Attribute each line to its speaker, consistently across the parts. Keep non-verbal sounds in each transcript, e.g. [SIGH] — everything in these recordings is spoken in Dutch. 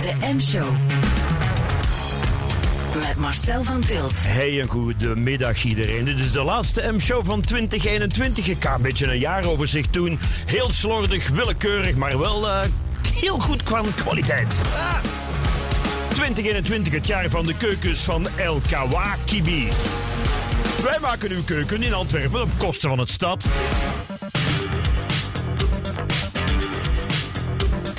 Speaker 1: De M-show. Met Marcel van Tilt.
Speaker 2: Hey, een goede middag iedereen. Dit is de laatste M-show van 2021. Ik ga een beetje een jaaroverzicht doen. Heel slordig, willekeurig, maar wel uh, heel goed qua kwaliteit. Ah. 2021, het jaar van de keukens van El Kawakibi. Wij maken uw keuken in Antwerpen op kosten van het stad.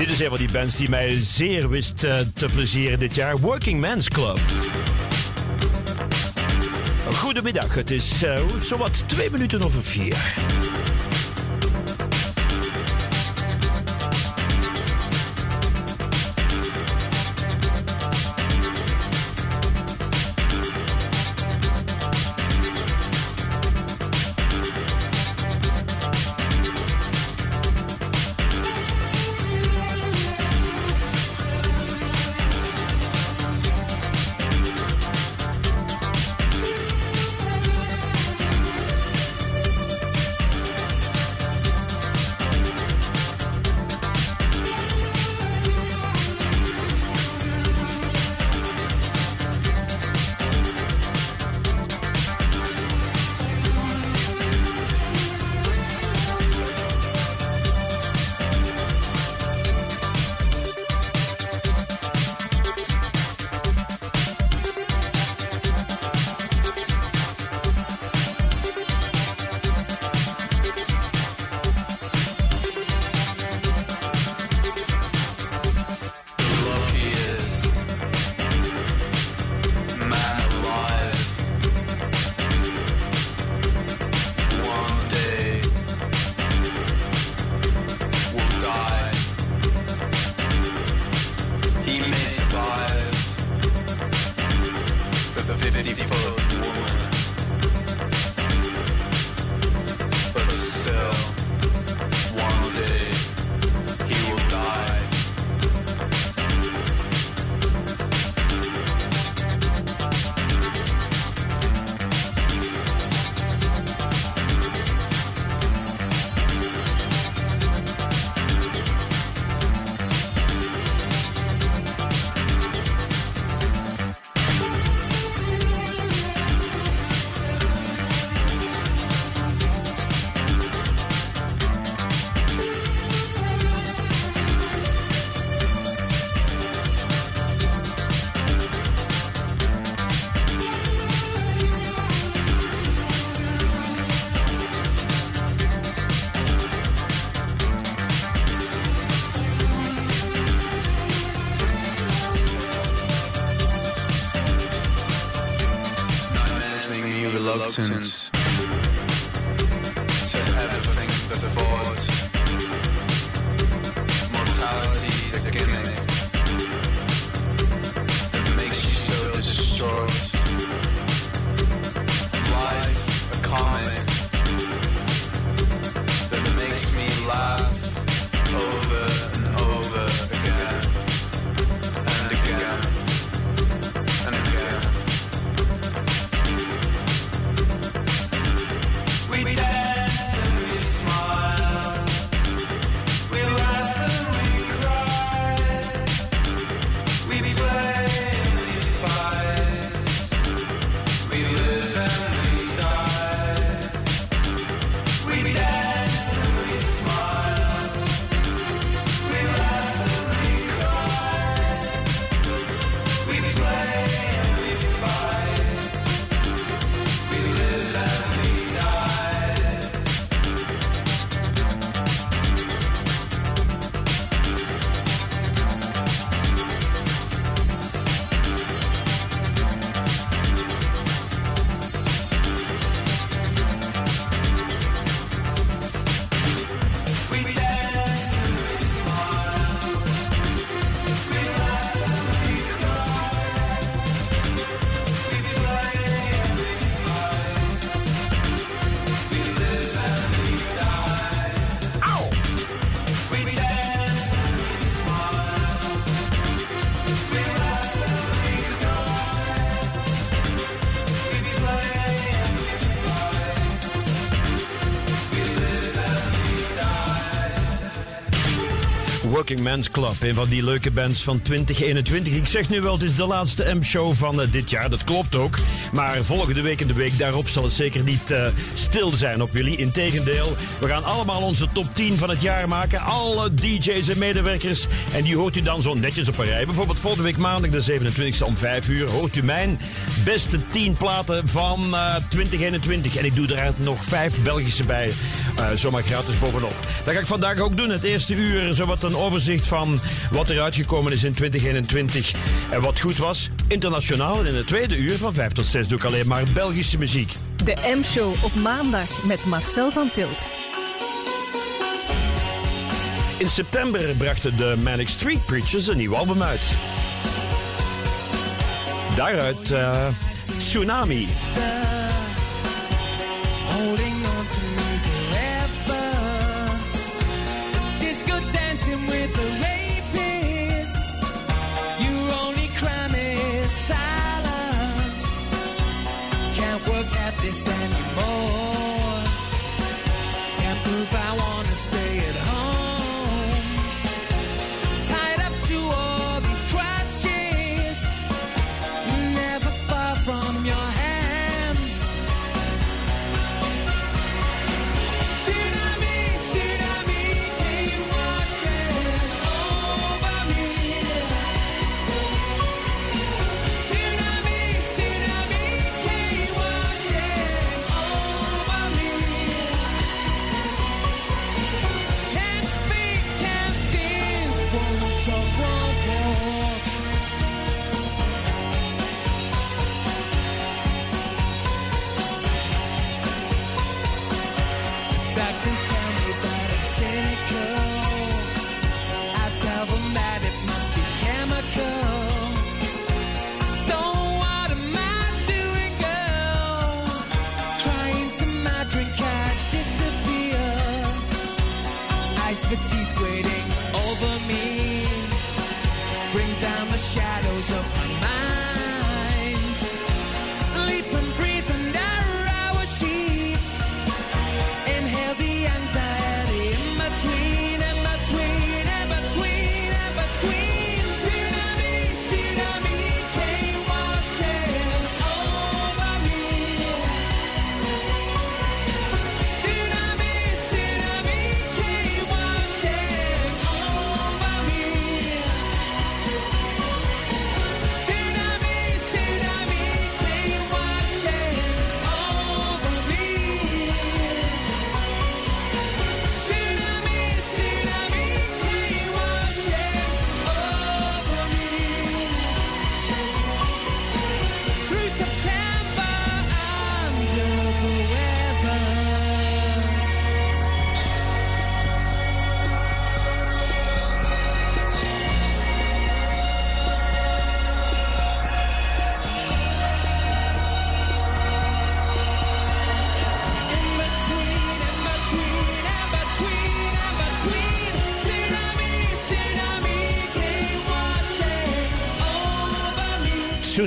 Speaker 2: Dit is een van die bands die mij zeer wist uh, te plezieren dit jaar. Working Men's Club. Goedemiddag, het is uh, zowat twee minuten over vier. Men's. Een van die leuke bands van 2021. Ik zeg nu wel, het is de laatste M-show van eh, dit jaar. Dat klopt ook. Maar volgende week en de week daarop zal het zeker niet eh, stil zijn op Willy. Integendeel, we gaan allemaal onze top 10 van het jaar maken. Alle DJ's en medewerkers. En die hoort u dan zo netjes op een rij. Bijvoorbeeld volgende week maandag de 27e om 5 uur hoort u mijn beste 10 platen van eh, 2021. En ik doe er nog 5 Belgische bij. Eh, zomaar gratis bovenop. Dat ga ik vandaag ook doen. Het eerste uur, zowat een overzicht van wat er uitgekomen is in 2021 en wat goed was. Internationaal. En in het tweede uur van 5 tot 6 doe ik alleen maar Belgische muziek.
Speaker 3: De M-show op maandag met Marcel van Tilt.
Speaker 2: In september brachten de Manic Street Preachers een nieuw album uit. Daaruit eh, Tsunami.
Speaker 4: holding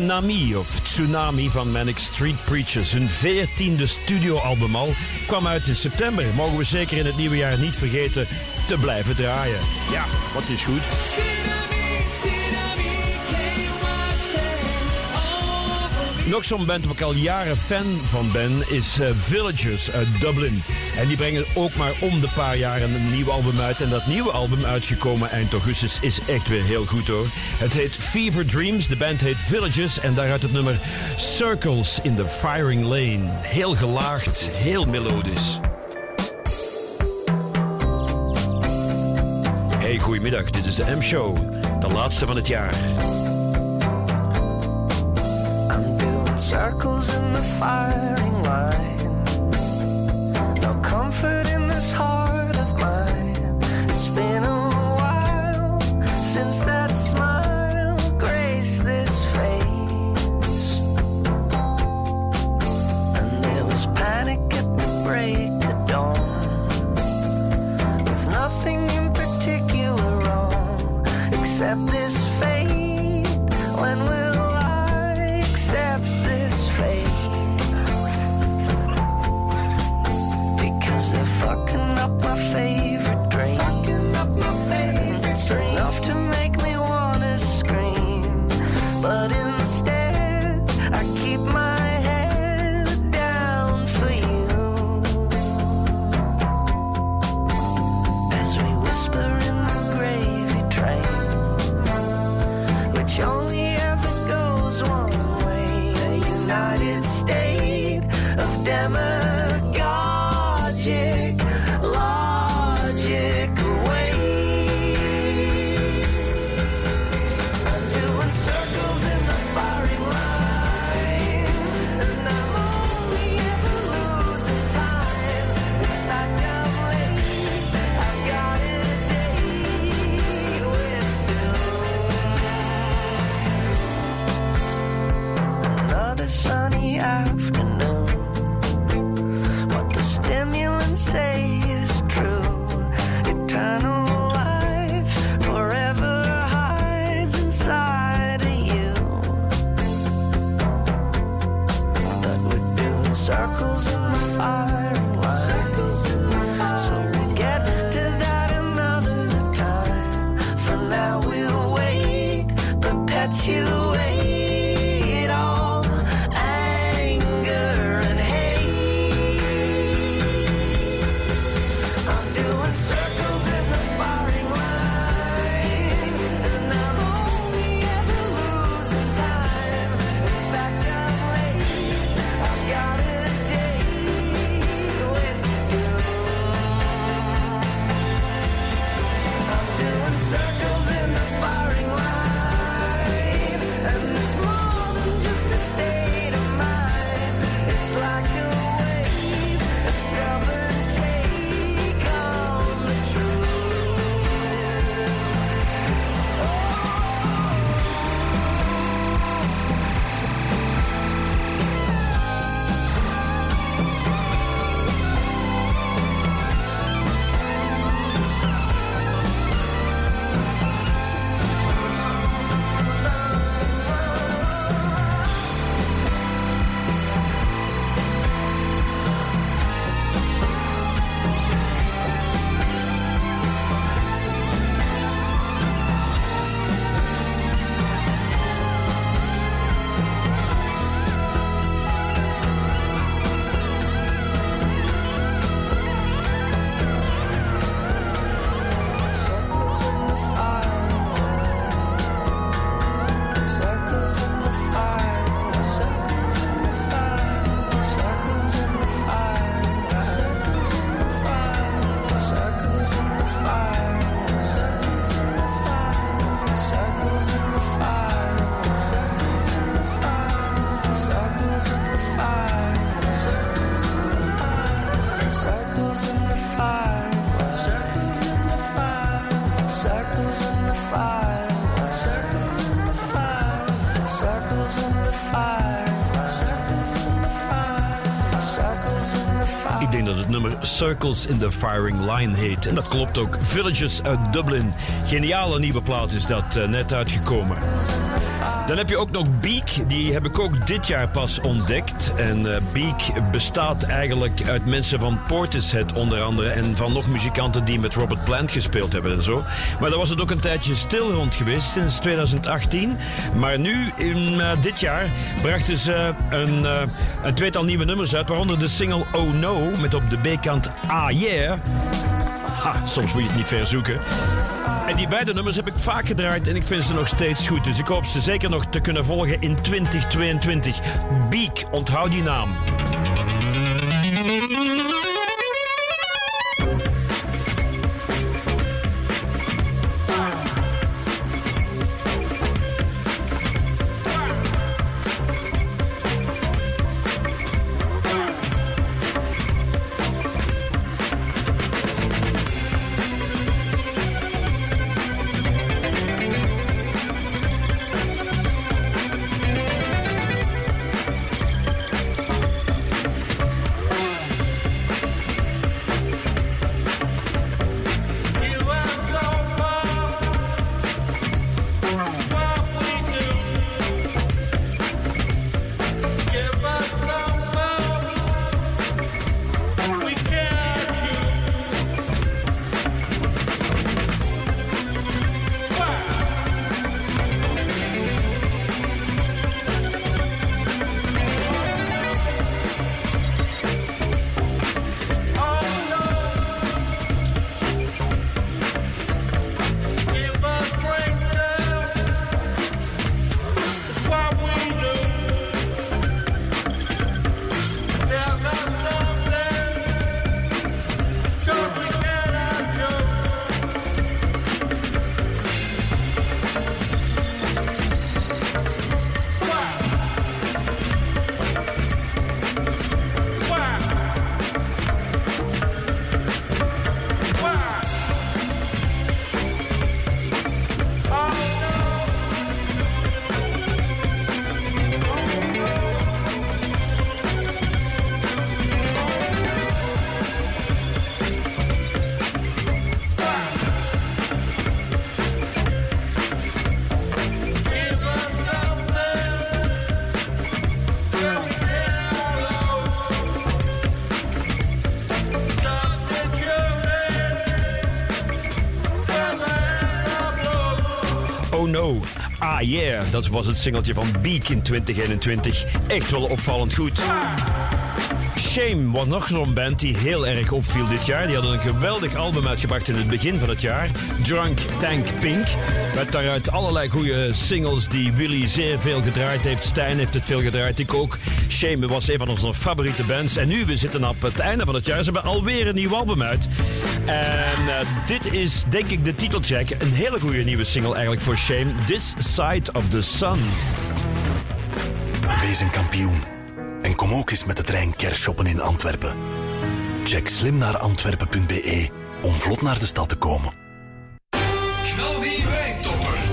Speaker 4: Tsunami of Tsunami
Speaker 2: van Manic Street Preachers. Hun veertiende studioalbum al kwam uit in september. Mogen we zeker in het nieuwe jaar niet vergeten te blijven draaien. Ja, wat is goed. Nog zo'n band waar ik al jaren fan van ben is eh, Villagers uit Dublin. En die brengen ook maar om de paar jaar een nieuw album uit. En dat nieuwe album uitgekomen eind augustus is echt weer heel goed hoor. Het heet Fever Dreams, de band heet Villagers. En daaruit het nummer Circles in the Firing Lane. Heel gelaagd, heel melodisch. Hey, goedemiddag, dit is de M-show. De laatste van het jaar.
Speaker 5: I'm doing circles in the firing you In the Firing Line
Speaker 2: heet. En dat klopt ook. Villages uit Dublin. Geniale nieuwe plaat is dat eh, net uitgekomen. Dan heb je ook nog Beak. Die heb ik ook dit jaar pas ontdekt. En eh, Beak bestaat eigenlijk uit mensen van Portishead onder andere. En van nog muzikanten die met Robert Plant gespeeld hebben en zo. Maar daar was het ook een tijdje stil rond geweest sinds 2018. Maar nu, in eh, dit jaar, brachten ze een, een tweetal nieuwe nummers uit. Waaronder de single Oh No met op de B-kant Ah Yeah. Ha, soms moet je het niet ver zoeken. En die beide nummers heb ik vaak gedraaid en ik vind ze nog steeds goed. Dus ik hoop ze zeker nog te kunnen volgen in 2022. Beak, onthoud die naam. Yeah, dat was het singeltje van Beak in 2021. Echt wel opvallend goed. Shame was nog zo'n band die heel erg opviel dit jaar. Die hadden een geweldig album uitgebracht in het begin van het jaar. Drunk Tank Pink. Met daaruit allerlei goede singles die Willy zeer veel gedraaid heeft. Stijn heeft het veel gedraaid, ik ook. Shame was een van onze favoriete bands. En nu, we zitten op het einde van het jaar. Ze hebben alweer een nieuw album uit. En eh, dit is, denk ik, de titelcheck. Een hele goede nieuwe single eigenlijk voor Shame. This Side of the Sun.
Speaker 6: Wees een kampioen. En kom ook eens met de trein kerstshoppen in Antwerpen. Check slimnaarantwerpen.be om vlot naar de stad te komen.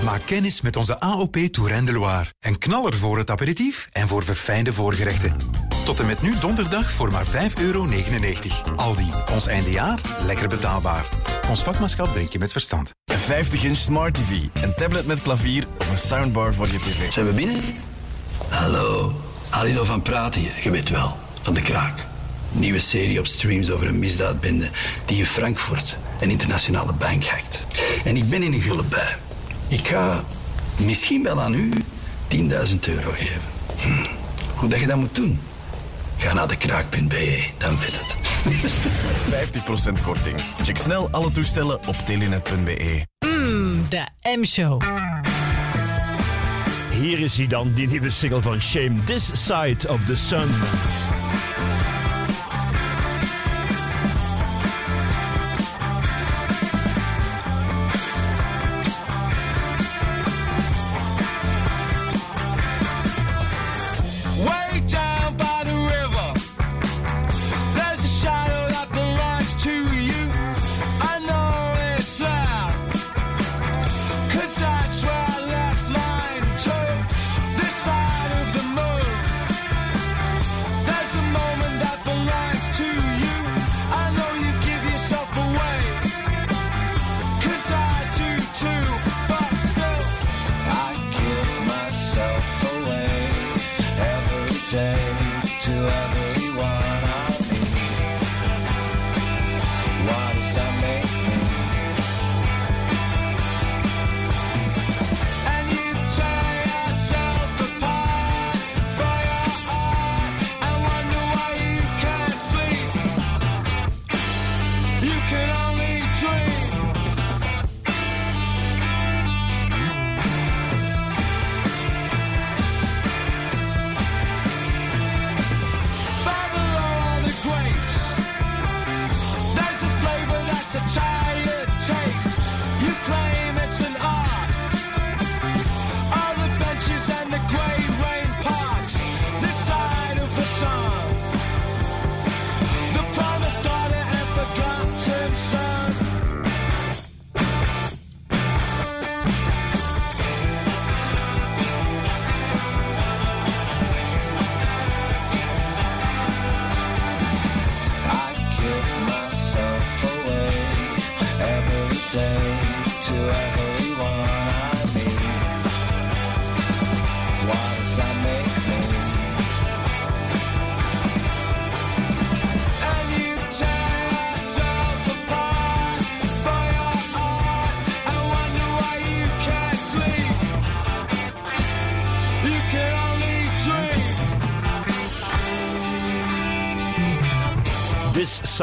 Speaker 7: Maak kennis met onze AOP Touraine de Loire. Een knaller voor het aperitief en voor verfijnde voorgerechten. Tot en met nu donderdag voor maar 5,99 euro. Aldi, ons eindejaar, lekker betaalbaar. Ons vakmanschap drink je met verstand.
Speaker 8: Een 50 inch smart TV, een tablet met klavier of een soundbar voor je tv.
Speaker 9: Zijn we binnen? Hallo, Alilo van Praat hier, je weet wel, van de kraak. Nieuwe serie op streams over een misdaadbende die in Frankfurt een internationale bank hackt. En ik ben in een gulle bui. Ik ga misschien wel aan u 10.000 euro geven. Hm. Hoe dat je dat moet doen? Ga naar de kraak.be, dan weet het.
Speaker 8: 50% korting. Check snel alle toestellen op telenet.be.
Speaker 10: Mmm, de M-show.
Speaker 2: Hier is hij dan, die nieuwe single van Shame. This Side of the Sun.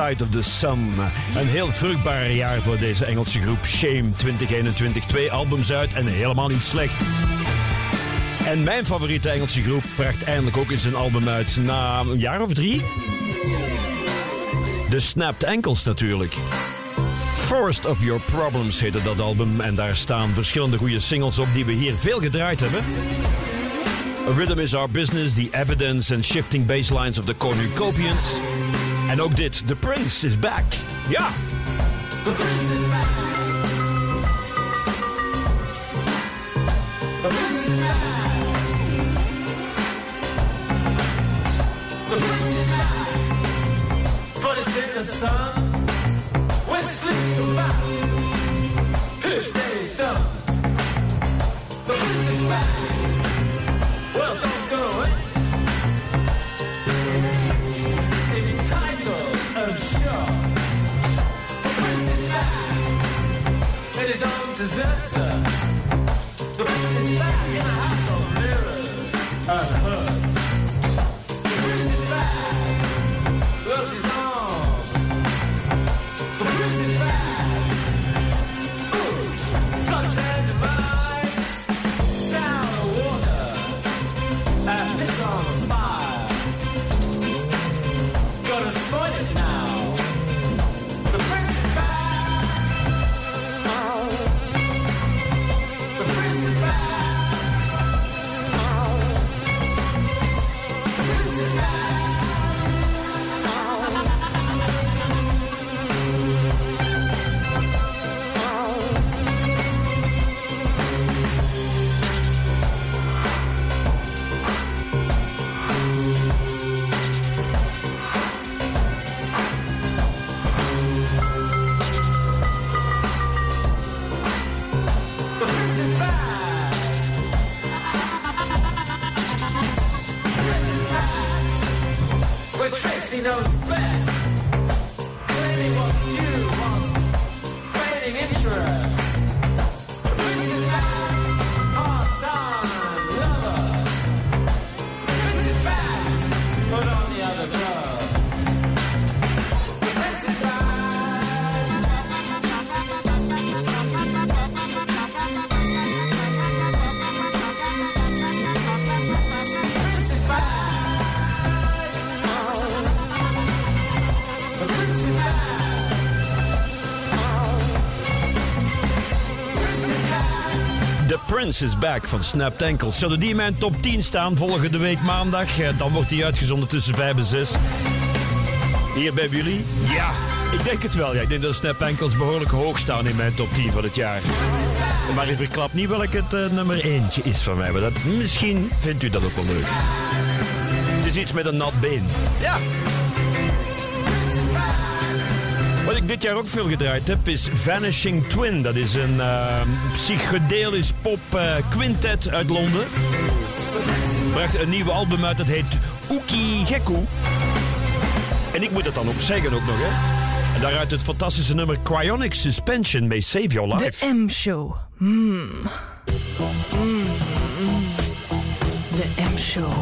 Speaker 4: Side of the Sun.
Speaker 2: Een heel vruchtbaar jaar voor deze Engelse groep Shame 2021. Twee albums uit en helemaal niet slecht. En mijn favoriete Engelse groep bracht eindelijk ook eens een album uit na een jaar of drie. De Snapped Ankles natuurlijk. Forest of Your Problems heette dat album. En daar staan verschillende goede singles op die we hier veel gedraaid hebben. Rhythm is Our Business, The Evidence and Shifting Baselines of the Cornucopians. En ook dit, The Prince is Back. Ja!
Speaker 4: But Is Back
Speaker 2: van Snapped Ankles. Zullen die in mijn top 10 staan volgende week maandag? Eh, Dan wordt die uitgezonden tussen 5 en 6. Hier bij jullie? Ja, ik denk het wel. Ja, ik denk dat Snap Ankles behoorlijk hoog staan in mijn top 10 van het jaar. Maar ik verklap niet welk het eh, nummer eentje is van mij. Maar dat, misschien vindt u dat ook wel leuk. Het is iets met een nat been. Ja. Ik dit jaar ook veel gedraaid heb is Vanishing Twin. Dat is een eh, psychedelisch pop eh, quintet uit Londen. Bracht een nieuw album uit, dat heet Oeki Gekko. En ik moet het dan ook zeggen ook nog, hè. En daaruit het fantastische nummer Cryonic Suspension May Save Your Life.
Speaker 3: De M-show. Hmm. Hmm. De M-show.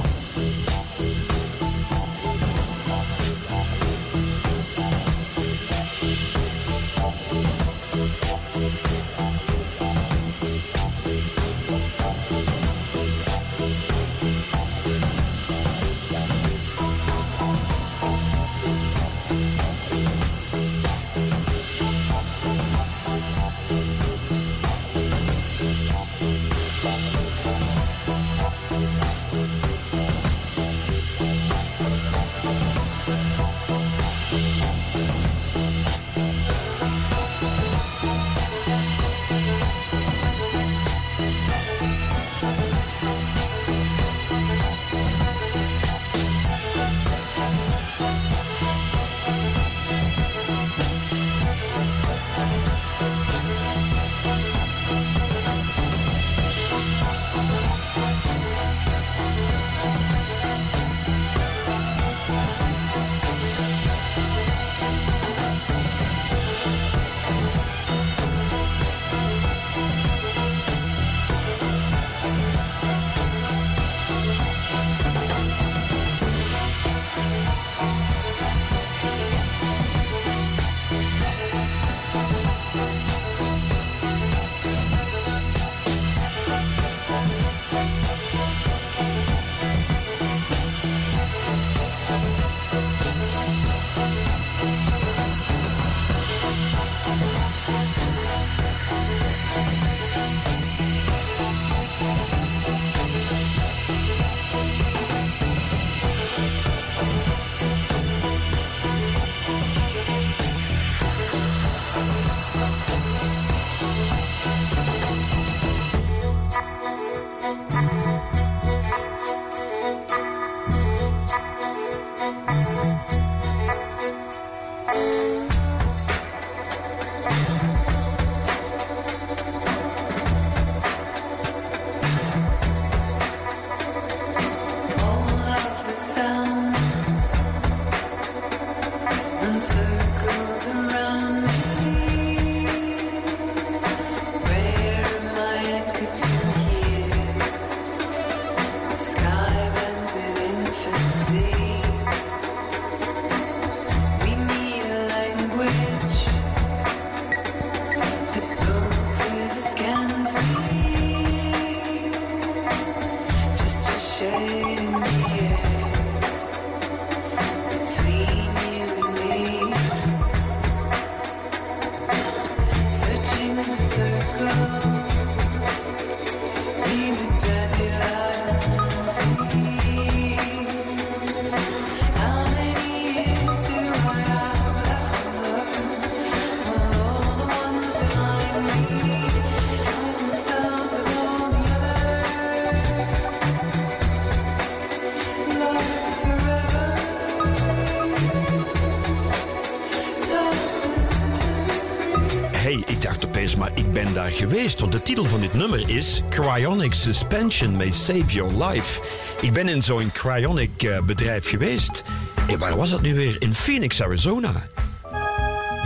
Speaker 2: Geweest. Want de titel van dit nummer is Cryonic Suspension May Save Your Life. Ik ben in zo'n cryonic eh, bedrijf geweest. En waar was dat nu weer? In Phoenix, Arizona.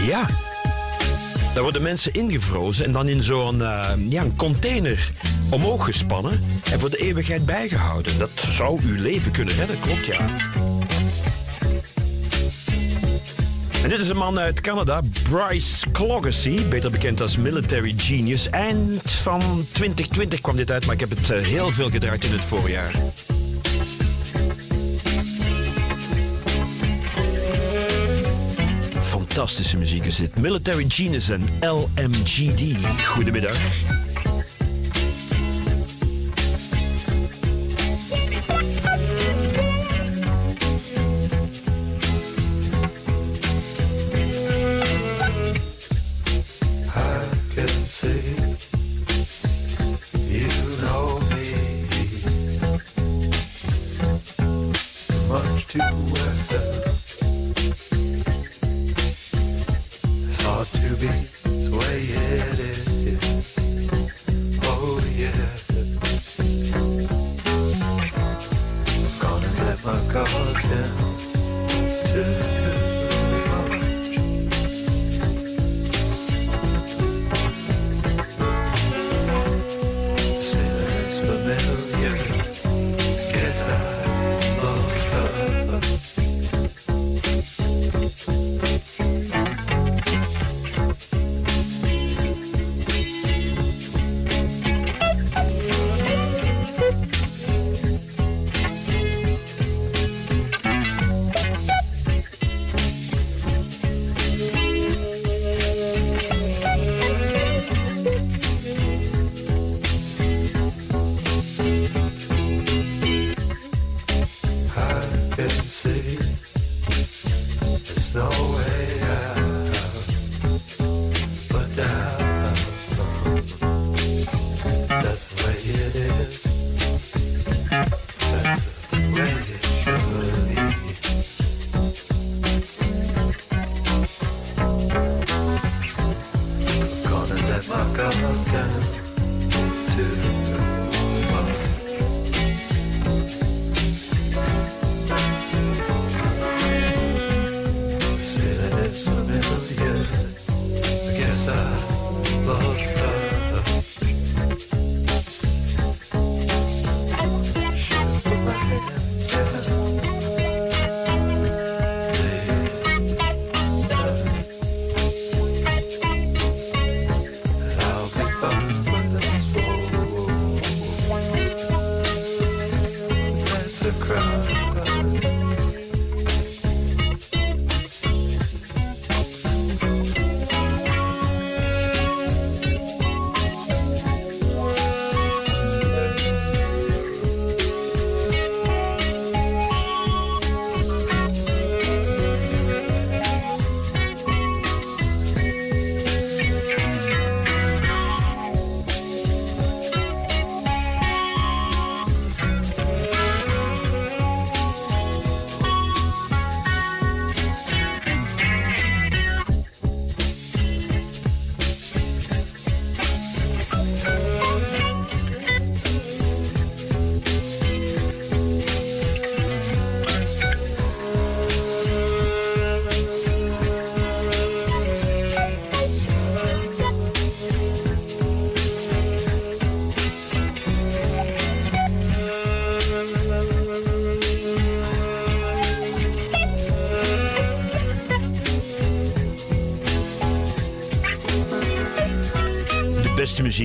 Speaker 2: Ja. Daar worden mensen ingevrozen en dan in zo'n eh, ja, een container omhoog gespannen en voor de eeuwigheid bijgehouden. Dat zou uw leven kunnen redden, klopt ja. Dit is een man uit Canada, Bryce Clogacy, beter bekend als Military Genius. Eind van 2020 kwam dit uit, maar ik heb het eh, heel veel gedraaid in het voorjaar. Fantastische muziek is dit. Military Genius en LMGD. Goedemiddag.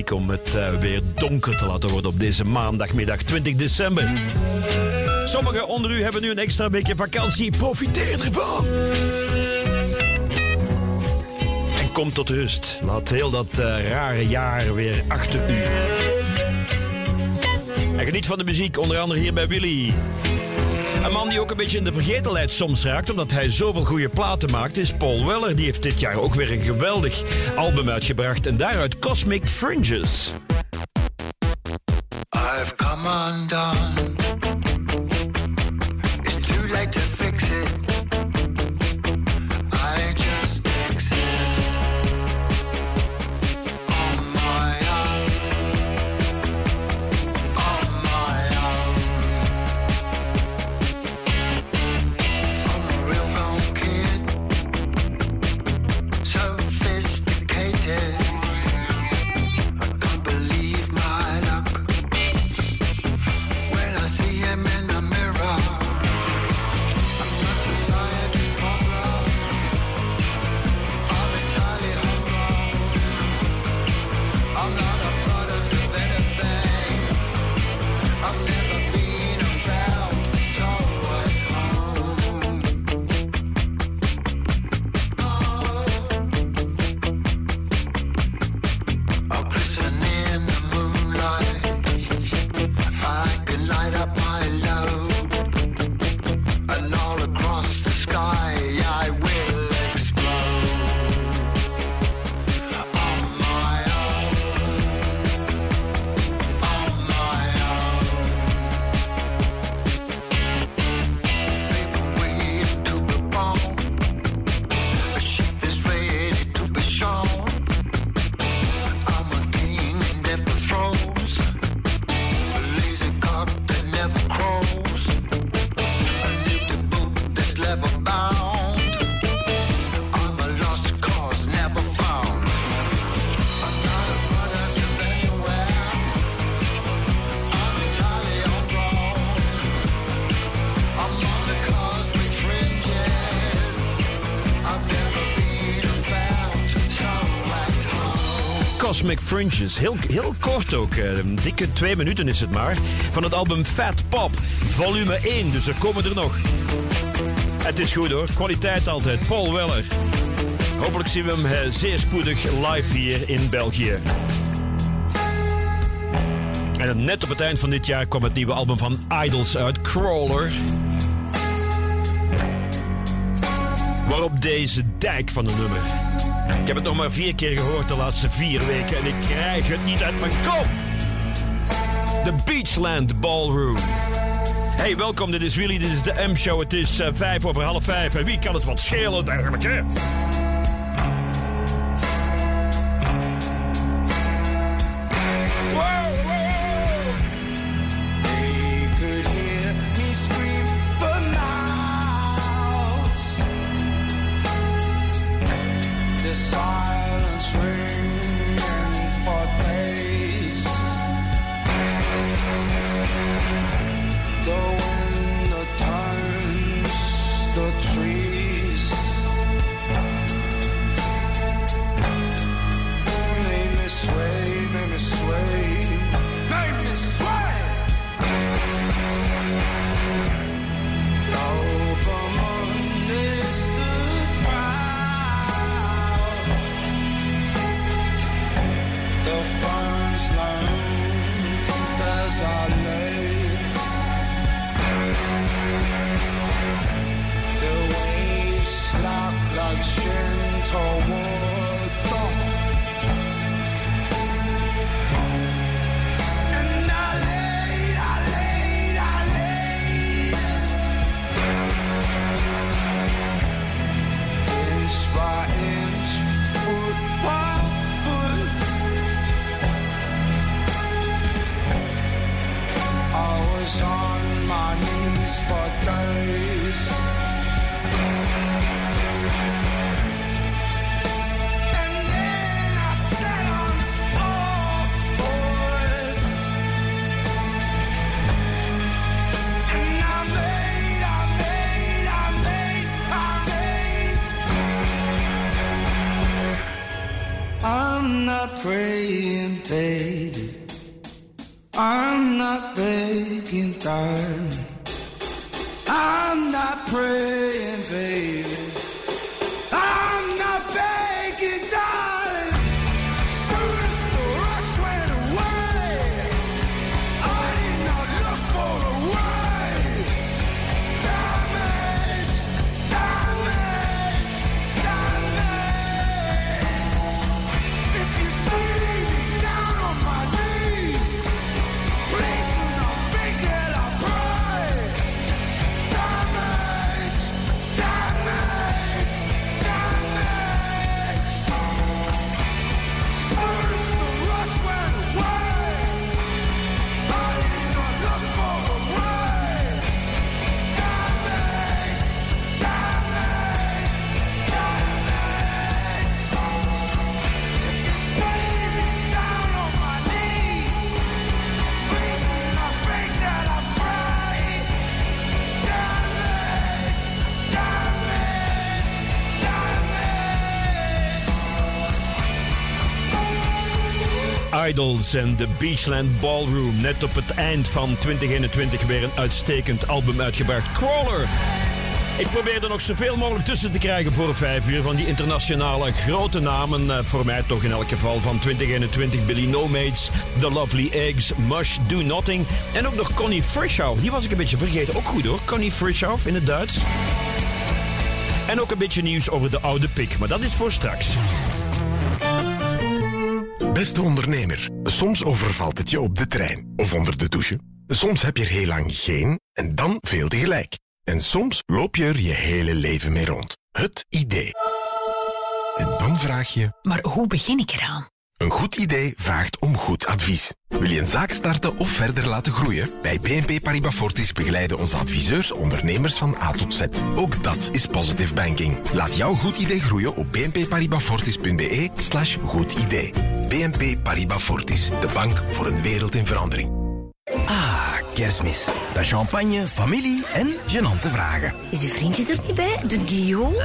Speaker 2: Om het eh, weer donker te laten worden op deze maandagmiddag 20 december. Sommigen onder u hebben nu een extra weekje vakantie. Profiteer ervan! En kom tot rust. Laat heel dat eh, rare jaar weer achter u. En geniet van de muziek, onder andere hier bij Willy. Een man die ook een beetje in de vergetelheid soms raakt, omdat hij zoveel goede platen maakt, is Paul Weller. Die heeft dit jaar ook weer een geweldig album uitgebracht. En daaruit Cosmic Fringes.
Speaker 11: Fringes. Heel, heel kort ook, eh, een dikke twee minuten is het maar. Van het album Fat Pop, volume 1, dus er komen er nog. Het is goed hoor, kwaliteit altijd. Paul Weller. Hopelijk zien we hem eh, zeer spoedig live hier in België. En net op het eind van dit jaar kwam het nieuwe album van Idols uit, Crawler. Waarop deze dijk van een nummer. Ik heb het nog maar vier keer gehoord de laatste vier weken en ik krijg het niet uit mijn kop. The Beachland Ballroom. Hey, welkom, dit is Willy, dit is de M-show. Het is eh, vijf over half vijf en wie kan het wat schelen, dergelijke. Idols en The Beachland Ballroom. Net op het eind van 2021 weer een uitstekend album uitgebracht. Crawler. Ik probeer er nog zoveel mogelijk tussen te krijgen voor vijf uur van die internationale grote namen. Eh, voor mij toch in elk geval van 2021. Billy No Mates, The Lovely Eggs, Mush, Do Nothing. En ook nog Connie Frischhoff. Die was ik een beetje vergeten. Ook goed hoor. Connie Frischhoff in het Duits. En ook een beetje nieuws over de oude pik. Maar dat is voor straks.
Speaker 12: Beste ondernemer, soms overvalt het je op de trein of onder de douche. Soms heb je er heel lang geen en dan veel tegelijk. En soms loop je er je hele leven mee rond. Het idee. En dan vraag je...
Speaker 13: Maar hoe begin ik eraan?
Speaker 12: Een goed idee vraagt om goed advies. Wil je een zaak starten of verder laten groeien? Bij BNP Paribas Fortis begeleiden onze adviseurs ondernemers van A tot Z. Ook dat is positive banking. Laat jouw goed idee groeien op bnpparibasfortis.be slash goed idee. BNP Paribas Fortis, de bank voor een wereld in verandering.
Speaker 14: Ah, kerstmis. Dat champagne, familie en genante vragen.
Speaker 15: Is uw vriendje er niet bij? De Guillaume?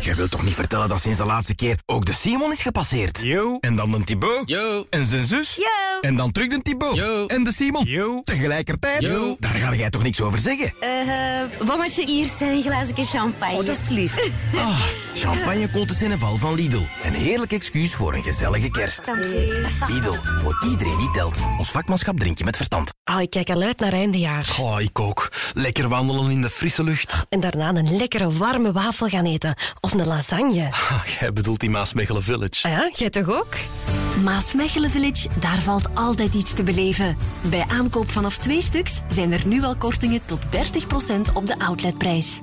Speaker 14: Jij wilt toch niet vertellen dat sinds de laatste keer ook de Simon is gepasseerd? Yo. En dan de Thibaut. Yo. En zijn zus.
Speaker 15: Yo.
Speaker 14: En dan terug de Thibaut. Yo. En de Simon. Yo. Tegelijkertijd.
Speaker 15: Yo.
Speaker 14: Daar ga jij toch niks over zeggen?
Speaker 15: Eh, wat moet je hier zijn? Een glazen champagne. Oh, dat is lief. [LAUGHS]
Speaker 14: Ah, champagne komt in een val van Lidl. Een heerlijk excuus voor een gezellige kerst. Lidl, voor iedereen die telt. Ons vakmanschap drink je met verstand.
Speaker 16: Ah, ik kijk al uit naar eindejaar.
Speaker 14: Oh, ik ook. Lekker wandelen in de frisse lucht.
Speaker 16: En daarna een lekkere warme wafel gaan eten. Of een lasagne. [LAUGHS]
Speaker 14: Ah, jij bedoelt die Maasmechelen Village.
Speaker 16: Ah ja, jij toch ook? Maasmechelen Village, daar valt altijd iets te beleven. Bij aankoop vanaf twee stuks zijn er nu al kortingen tot 30% op de outletprijs.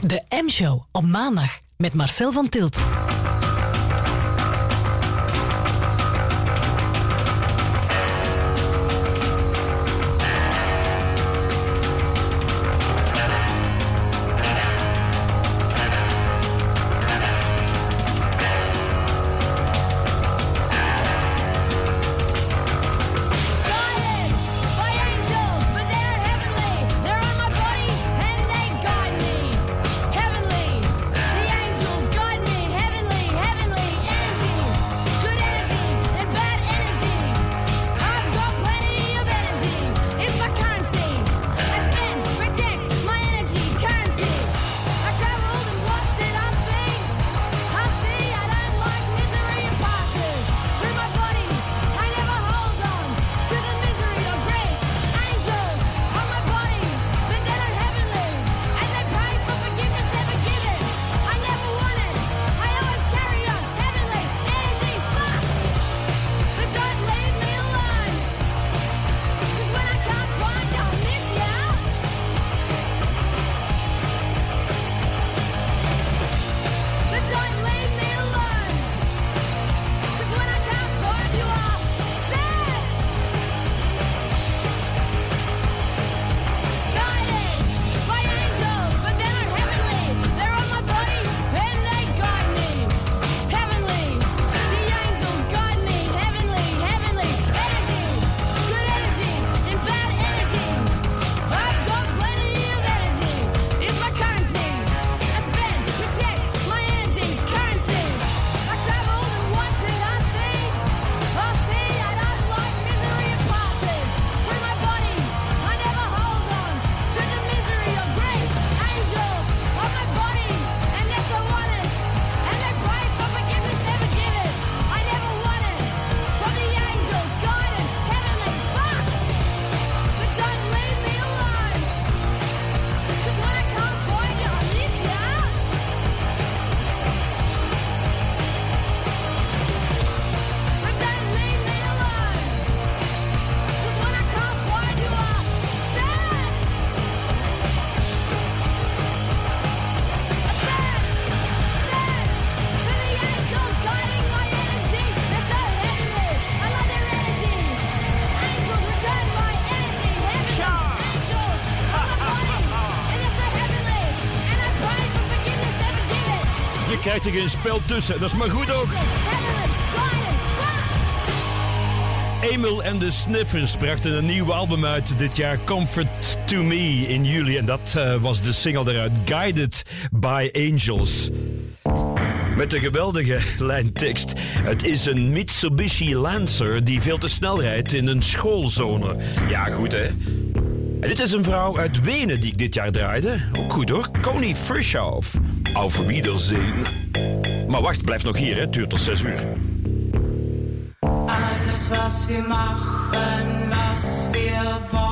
Speaker 17: De M-show op maandag met Marcel van Tilt.
Speaker 2: Geen spel tussen, dat is maar goed ook. Emil en de Sniffers brachten een nieuw album uit dit jaar, Comfort to Me, in juli. En dat eh, was de single eruit, Guided by Angels. Met de geweldige [LAUGHS] lijntekst. Het is een Mitsubishi Lancer die veel te snel rijdt in een schoolzone. Ja, goed hè. En dit is een vrouw uit Wenen die ik dit jaar draaide. Ook goed hoor. Connie Frischhoff. Auf Wiedersehen. Maar wacht, blijf nog hier hè. Het duurt tot 6 uur.
Speaker 18: Alles, was wir machen, was wir wollen.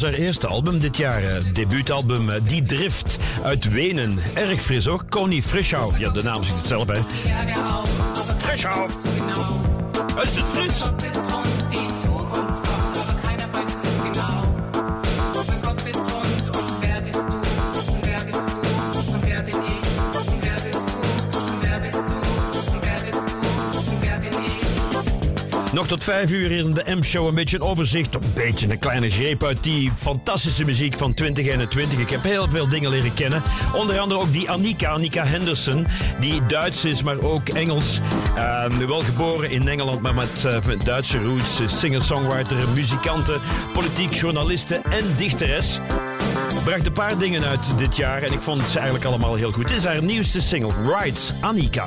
Speaker 18: was haar eerste album dit jaar. Eh, debuutalbum eh, Die Drift uit Wenen. Erg fris hoor. Connie Frischau. Ja, de naam ziet het zelf, hè. Frischau. Is het
Speaker 2: Frits?
Speaker 18: Nog tot vijf uur in de M-show een beetje een overzicht beetje een kleine greep uit die fantastische muziek van 2021. Ik heb heel veel dingen leren kennen. Onder andere ook die Annika, Annika Henderson, die Duits is, maar ook Engels. Uh, wel geboren in Engeland, maar met, eh, Duitse roots. Eh, singer-songwriter, muzikante, politiek journalisten en dichteres. Bracht een paar dingen uit dit jaar en ik vond ze eigenlijk allemaal heel goed. Dit is haar nieuwste single, Rights, Annika.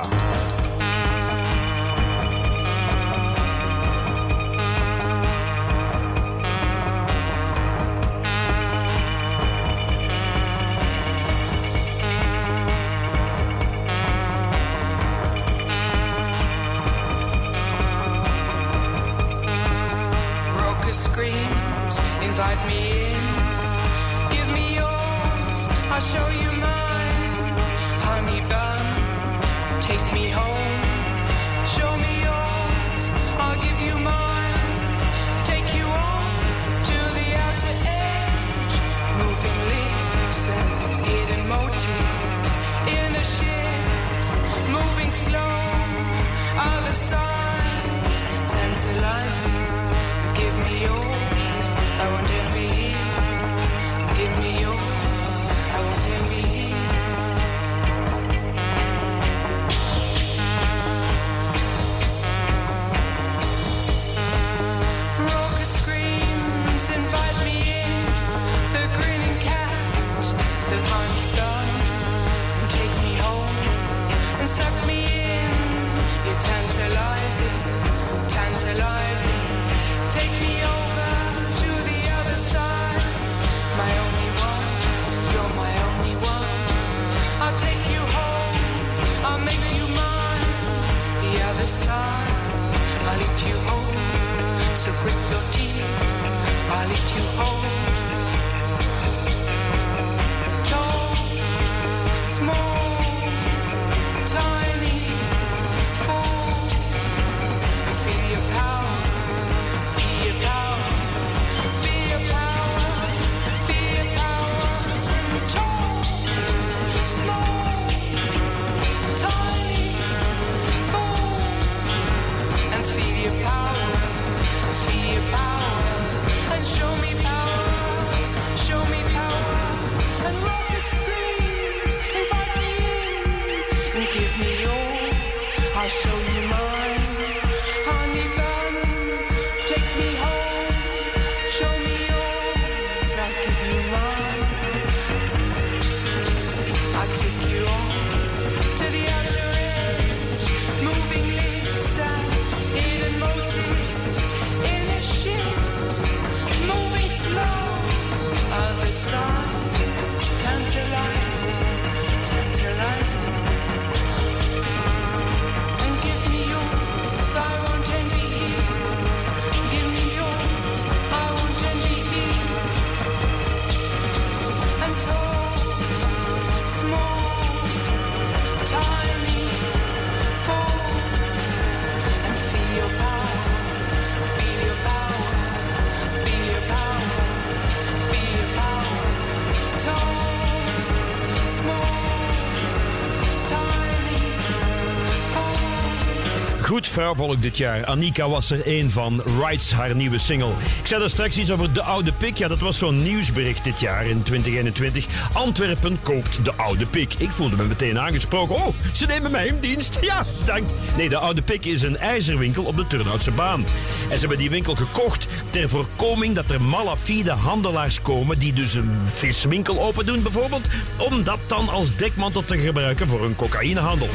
Speaker 2: Vrouwvolk dit jaar. Annika was er een van. Rights, haar nieuwe single. Ik zei er straks iets over De Oude Pik. Ja, dat was zo'n nieuwsbericht dit jaar in 2021. Antwerpen koopt De Oude Pik. Ik voelde me meteen aangesproken. Oh, ze nemen mij in dienst. Ja, dank. Nee, De Oude Pik is een ijzerwinkel op de Turnhoutse baan. En ze hebben die winkel gekocht ter voorkoming dat er malafide handelaars komen die dus een viswinkel open doen bijvoorbeeld, om dat dan als dekmantel te gebruiken voor hun cocaïnehandel.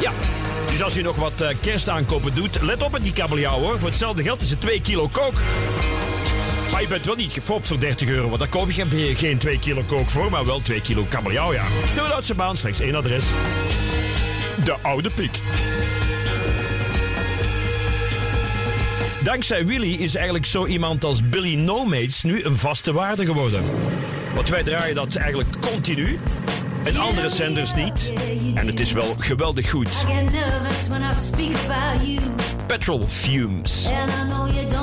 Speaker 2: Ja, dus als je nog wat eh, kerstaankopen doet, let op met die kabeljauw hoor. Voor hetzelfde geld is het 2 kilo kook. Maar je bent wel niet gefopt voor 30 euro, want daar koop je geen- geen 2 kilo kook voor, maar wel 2 kilo kabeljauw, ja. Turnhoutse baan, slechts één adres. De Oude Piek. Dankzij Willy is eigenlijk zo iemand als Billy No Mates nu een vaste waarde geworden. Want wij draaien dat eigenlijk continu. En andere zenders niet. En het is wel geweldig goed.
Speaker 17: I get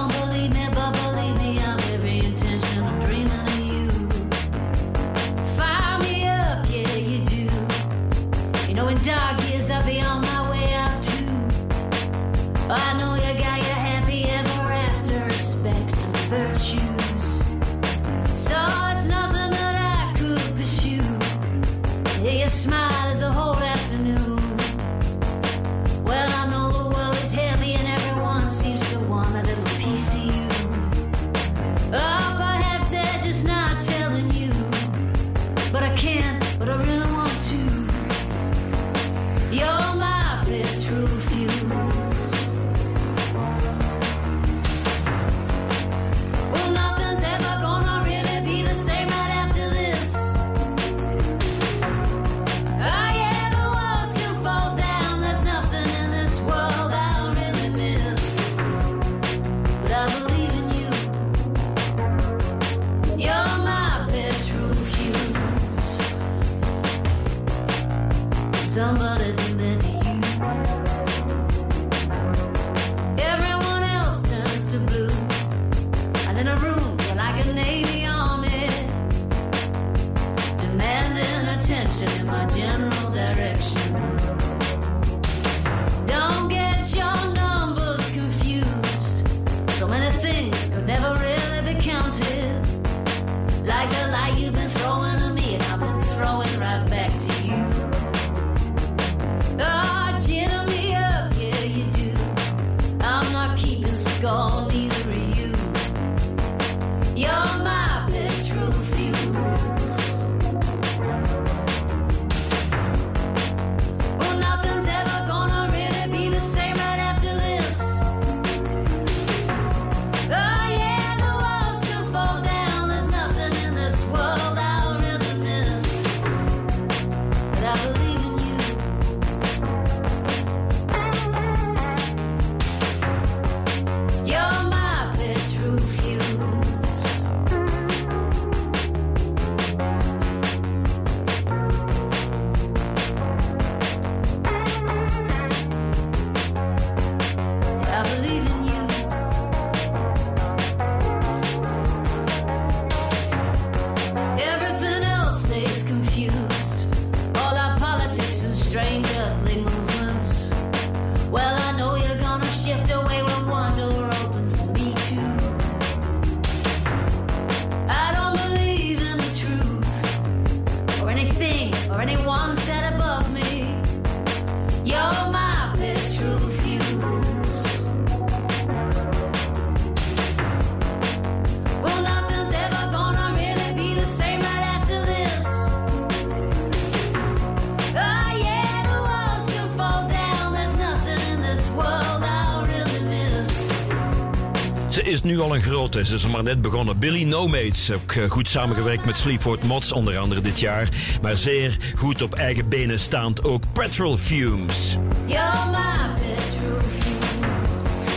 Speaker 2: nu al een grote, ze is er maar net begonnen. Billy No Mates, ook eh, goed samengewerkt met Sleaford Mods onder andere dit jaar. Maar zeer goed op eigen benen staand ook Petrol Fumes.
Speaker 17: You're my petrol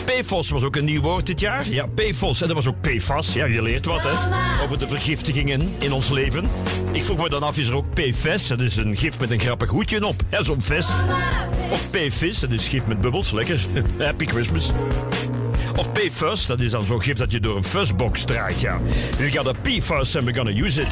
Speaker 2: PFOS was ook een nieuw woord dit jaar. Ja, PFOS. En dat was ook PFAS. Ja, je leert wat, hè? Over de vergiftigingen in ons leven. Ik vroeg me dan af, is er ook PFES? Dat is een gif met een grappig hoedje op. Ja, zo'n ves. Of PFIS, dat is gif met bubbels. Lekker. [LAUGHS] Happy Christmas. Of PFUS, dat is dan zo'n gif dat je door een fuzzbox draait, ja. We got a PFUS and we're gonna use it.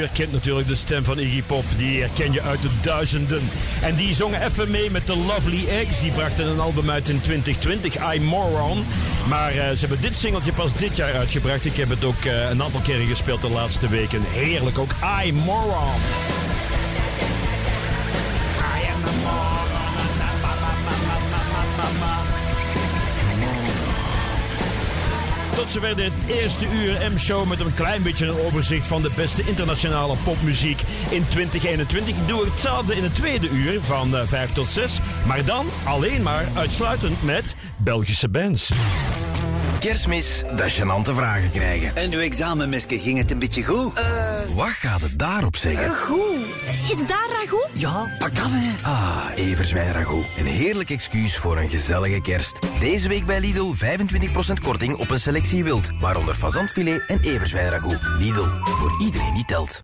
Speaker 2: Herkent natuurlijk de stem van Iggy Pop. Die herken je uit de duizenden. En die zongen even mee met de Lovely Eggs. Die brachten een album uit in 2020, I Moron. Maar eh, ze hebben dit singeltje pas dit jaar uitgebracht. Ik heb het ook eh, een aantal keren gespeeld de laatste weken. Heerlijk ook, I Moron. Tot zover dit eerste uur M-show met een klein beetje een overzicht van de beste internationale popmuziek in 2021. Ik doe hetzelfde in het tweede uur van eh, 5 tot 6, maar dan alleen maar uitsluitend met Belgische bands.
Speaker 14: Kerstmis, dat gênante vragen krijgen.
Speaker 19: En uw examenmeske ging het een beetje goed?
Speaker 14: Wat gaat het daarop zeggen?
Speaker 16: Goed. Is daar ragout?
Speaker 19: Ja, pak af hè.
Speaker 14: Ah, Everswijn ragout. Een heerlijk excuus voor een gezellige kerst. Deze week bij Lidl 25% korting op een selectie wild. Waaronder fazantfilet en everzwijn ragout. Lidl, voor iedereen die telt.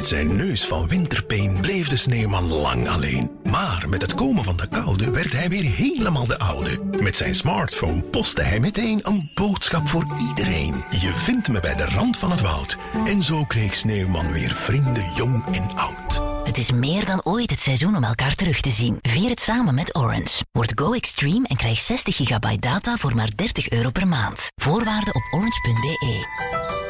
Speaker 12: Met zijn neus van winterpeen bleef de sneeuwman lang alleen. Maar met het komen van de koude werd hij weer helemaal de oude. Met zijn smartphone postte hij meteen een boodschap voor iedereen. Je vindt me bij de rand van het woud. En zo kreeg sneeuwman weer vrienden jong en oud.
Speaker 15: Het is meer dan ooit het seizoen om elkaar terug te zien. Vier het samen met Orange. Word Go Extreme en krijg 60 gigabyte data voor maar 30 euro per maand. Voorwaarden op orange.be.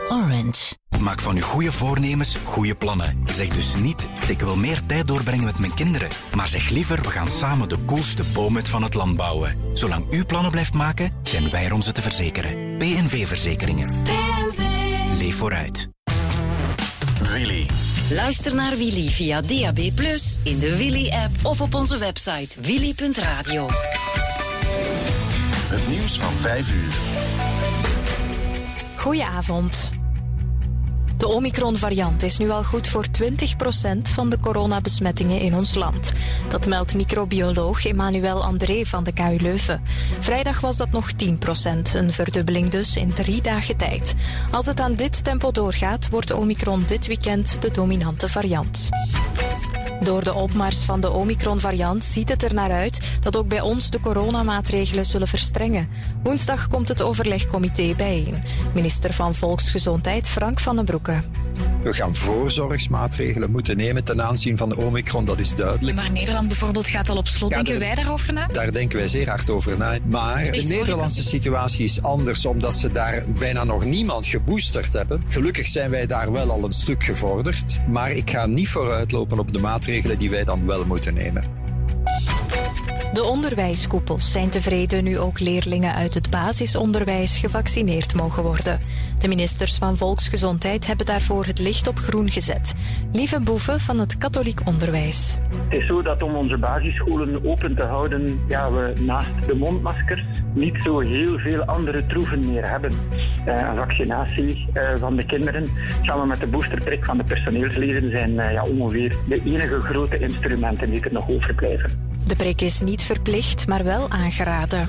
Speaker 15: Orange.
Speaker 20: Maak van uw goede voornemens goede plannen. Zeg dus niet, ik wil meer tijd doorbrengen met mijn kinderen. Maar zeg liever, we gaan samen de coolste boomhut van het land bouwen. Zolang u plannen blijft maken, zijn wij er om ze te verzekeren. PNV Verzekeringen. Leef vooruit.
Speaker 14: Willy.
Speaker 15: Luister naar Willy via DAB+, in de Willy-app of op onze website willy.radio.
Speaker 12: Het nieuws van 5 uur.
Speaker 21: Goedenavond. De Omicron-variant is nu al goed voor 20% van de coronabesmettingen in ons land. Dat meldt microbioloog Emmanuel André van de KU Leuven. Vrijdag was dat nog 10%, een verdubbeling dus in drie dagen tijd. Als het aan dit tempo doorgaat, wordt Omicron dit weekend de dominante variant. Door de opmars van de Omicron-variant ziet het er naar uit dat ook bij ons de coronamaatregelen zullen verstrengen. Woensdag komt het overlegcomité bijeen. Minister van Volksgezondheid Frank van den Broeke.
Speaker 22: We gaan voorzorgsmaatregelen moeten nemen ten aanzien van de Omicron, dat is duidelijk.
Speaker 23: Maar Nederland bijvoorbeeld gaat al op slot.
Speaker 22: Ja,
Speaker 23: Denken wij daarover na?
Speaker 22: Daar denken wij zeer hard over na. Maar de? Nederlandse situatie is anders, omdat ze daar bijna nog niemand geboosterd hebben. Gelukkig zijn wij daar wel al een stuk gevorderd. Maar ik ga niet vooruitlopen op de maatregelen die wij dan wel moeten nemen.
Speaker 21: De onderwijskoepels zijn tevreden nu ook leerlingen uit het basisonderwijs gevaccineerd mogen worden. De ministers van Volksgezondheid hebben daarvoor het licht op groen gezet. Lieve Boeven van het katholiek onderwijs.
Speaker 24: Het is zo dat om onze basisscholen open te houden, ja, we naast de mondmaskers niet zo heel veel andere troeven meer hebben. Een vaccinatie eh, van de kinderen samen met de boosterprik van de personeelsleden zijn eh, ja, ongeveer de enige grote instrumenten die er nog overblijven.
Speaker 21: De prik is niet verplicht, maar wel aangeraden.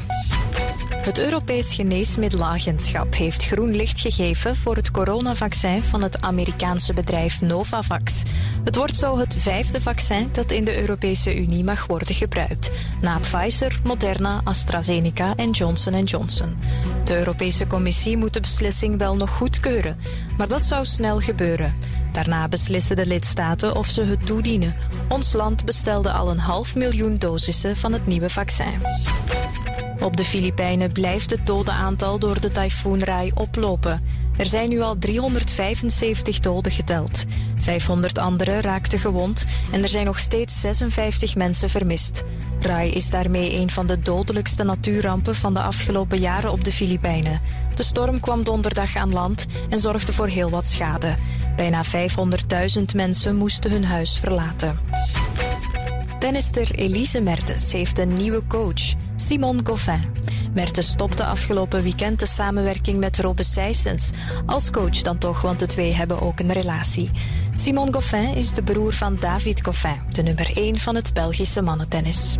Speaker 21: Het Europees Geneesmiddelenagentschap heeft groen licht gegeven voor het coronavaccin van het Amerikaanse bedrijf Novavax. Het wordt zo het vijfde vaccin dat in de Europese Unie mag worden gebruikt. Na Pfizer, Moderna, AstraZeneca en Johnson Johnson. De Europese Commissie moet de beslissing wel nog goedkeuren, maar dat zou snel gebeuren. Daarna beslissen de lidstaten of ze het toedienen. Ons land bestelde al een half miljoen dosissen van het nieuwe vaccin. Op de Filipijnen blijft het dodenaantal door de tyfoon Rai oplopen. Er zijn nu al 375 doden geteld. 500 anderen raakten gewond en er zijn nog steeds 56 mensen vermist. Rai is daarmee een van de dodelijkste natuurrampen van de afgelopen jaren op de Filipijnen. De storm kwam donderdag aan land en zorgde voor heel wat schade. Bijna 500.000 mensen moesten hun huis verlaten. Tennister Elise Mertens heeft een nieuwe coach, Simon Goffin. Mertens stopte afgelopen weekend de samenwerking met Robbe Sijsens. Als coach dan toch, want de twee hebben ook een relatie. Simon Goffin is de broer van David Goffin, de nummer 1 van het Belgische mannentennis.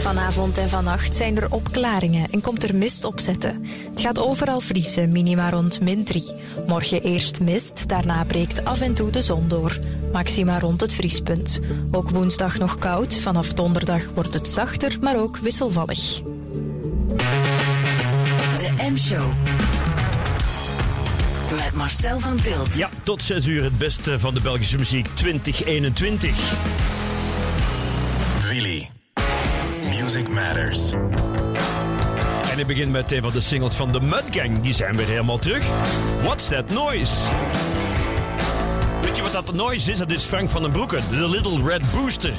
Speaker 21: Vanavond en vannacht zijn er opklaringen en komt er mist opzetten. Het gaat overal vriezen, minima rond min 3. Morgen eerst mist, daarna breekt af en toe de zon door. Maxima rond het vriespunt. Ook woensdag nog koud, vanaf donderdag wordt het zachter, maar ook wisselvallig.
Speaker 1: De M-show.
Speaker 15: Met Marcel van Tilt.
Speaker 2: Ja, tot 6 uur het beste van de Belgische muziek 2021.
Speaker 12: Matters.
Speaker 2: En ik begin met een van de singles van de Mud Gang. Die zijn weer helemaal terug. What's that noise? Weet je wat dat noise is? Dat is Frank van den Broeke, The Little Red Booster.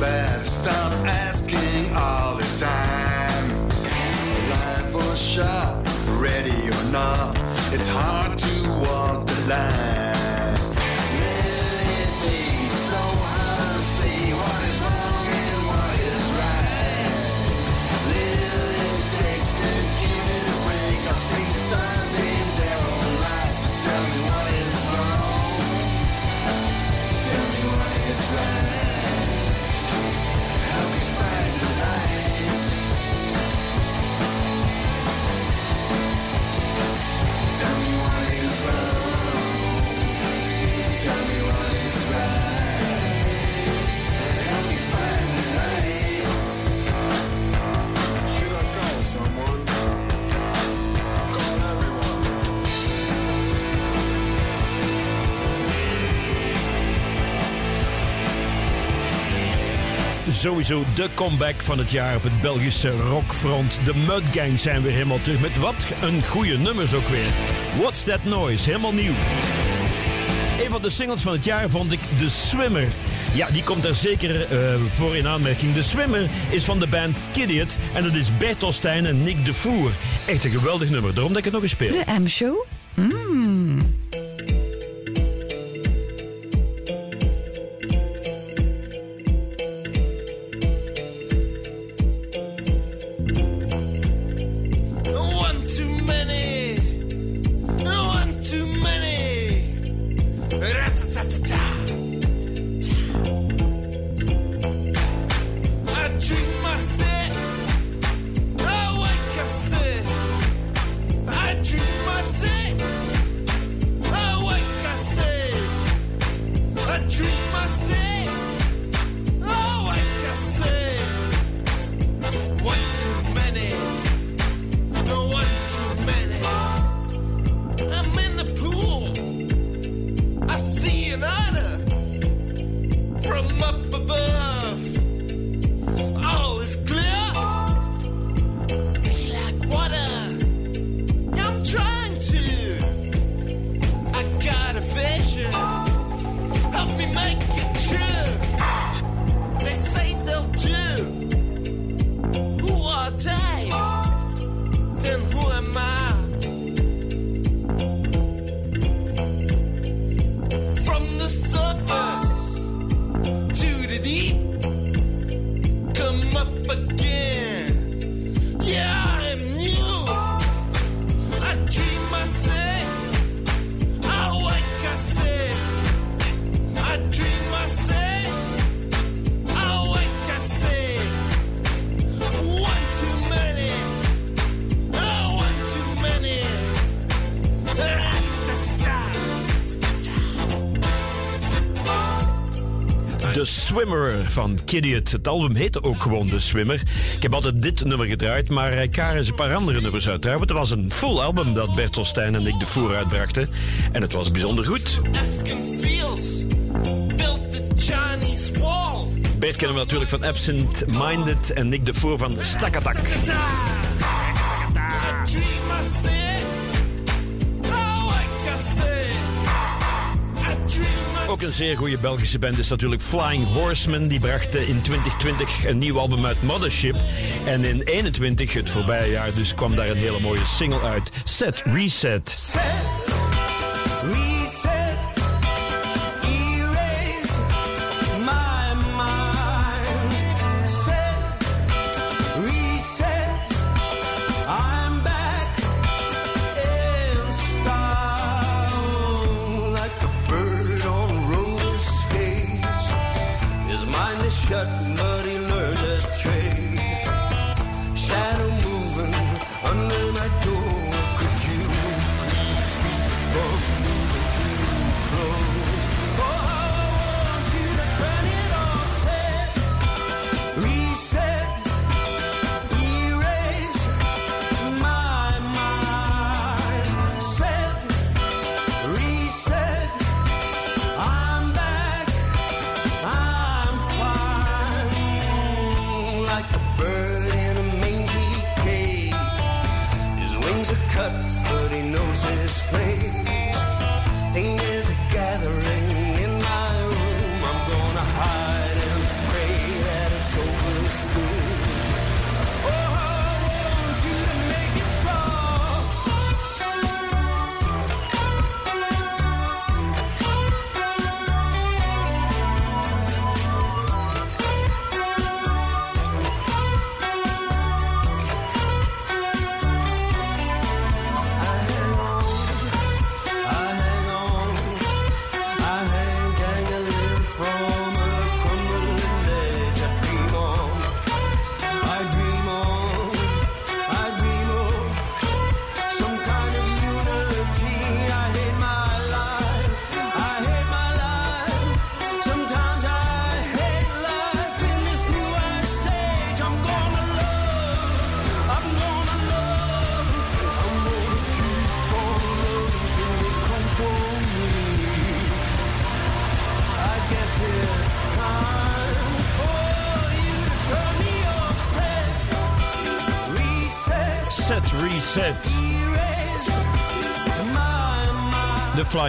Speaker 11: Bad. Stop asking all the time. Life or shot, ready or not, it's hard to walk the line.
Speaker 2: Sowieso de comeback van het jaar op het Belgische rockfront. De Mud Gang zijn weer helemaal terug met wat een goede nummers ook weer. What's That Noise, helemaal nieuw. Een van de singles van het jaar vond ik The Swimmer. Ja, die komt er zeker eh, voor in aanmerking. The Swimmer is van de band Kidiot en dat is Bert Ostijn en Nick de Voer. Echt een geweldig nummer, daarom dat ik het nog eens speel.
Speaker 25: De M-show? Mm.
Speaker 2: Swimmer van Kidiot. Het album heette ook gewoon The Swimmer. Ik heb altijd dit nummer gedraaid, maar eh, Karen is een paar andere nummers uiteraard. Want het was een full album dat Bertel Stijn en ik de Voer uitbrachten. En het was bijzonder goed. Bert kennen we natuurlijk van Absent Minded en Nick de Voer van Stakatak. Een zeer goede Belgische band is natuurlijk Flying Horseman. Die bracht eh, in 2020 een nieuw album uit Mothership. En in 21, het voorbije jaar, dus kwam daar een hele mooie single uit. Set Reset.
Speaker 11: Reset,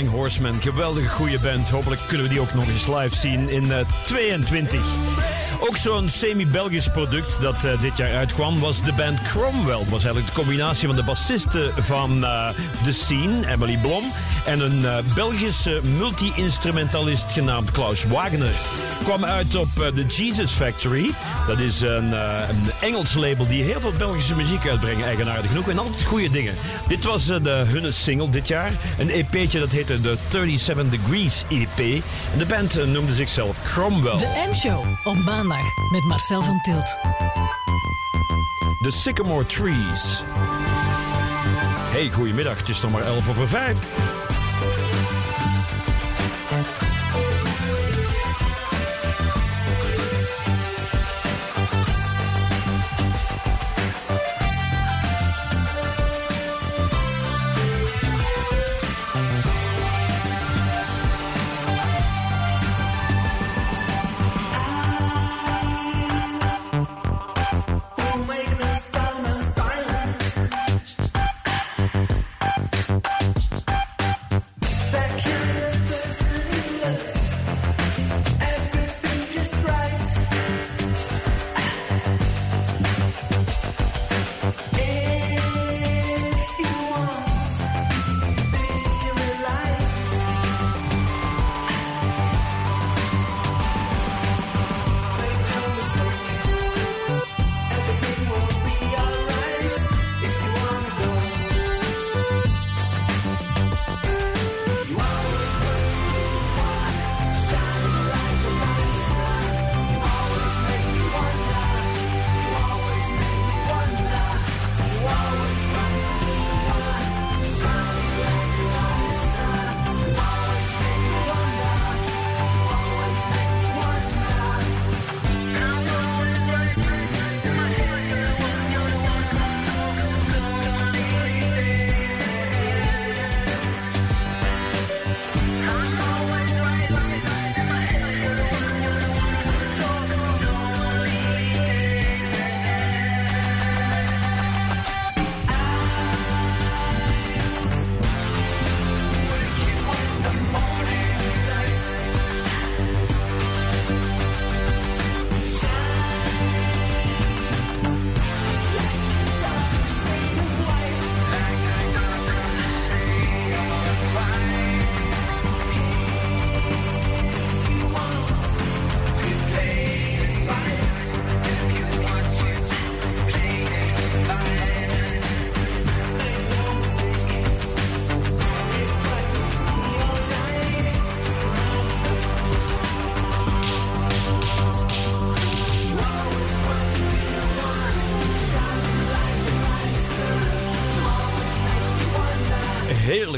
Speaker 2: Flying geweldige goede band. Hopelijk kunnen we die ook nog eens live zien in eh, 22. Ook zo'n semi-Belgisch product dat eh, dit jaar uitkwam was de band Cromwell. Dat was eigenlijk de combinatie van de bassiste van eh The Scene, Emily Blom, en een eh, Belgische multi-instrumentalist genaamd Klaus Wagner. Kwam uit op eh, de Jesus Factory. Dat is een, eh, een Engels label die heel veel Belgische muziek uitbrengen, eigenaardig genoeg. En altijd goede dingen. Dit was eh, de hunne single dit jaar. Een EP'tje dat heette de 37 Degrees EP. En de band noemde zichzelf Cromwell.
Speaker 10: De M-show op maandag met Marcel van Tilt.
Speaker 2: The Sycamore Trees. Hey, goedemiddag. Het is nog maar 11 over 5.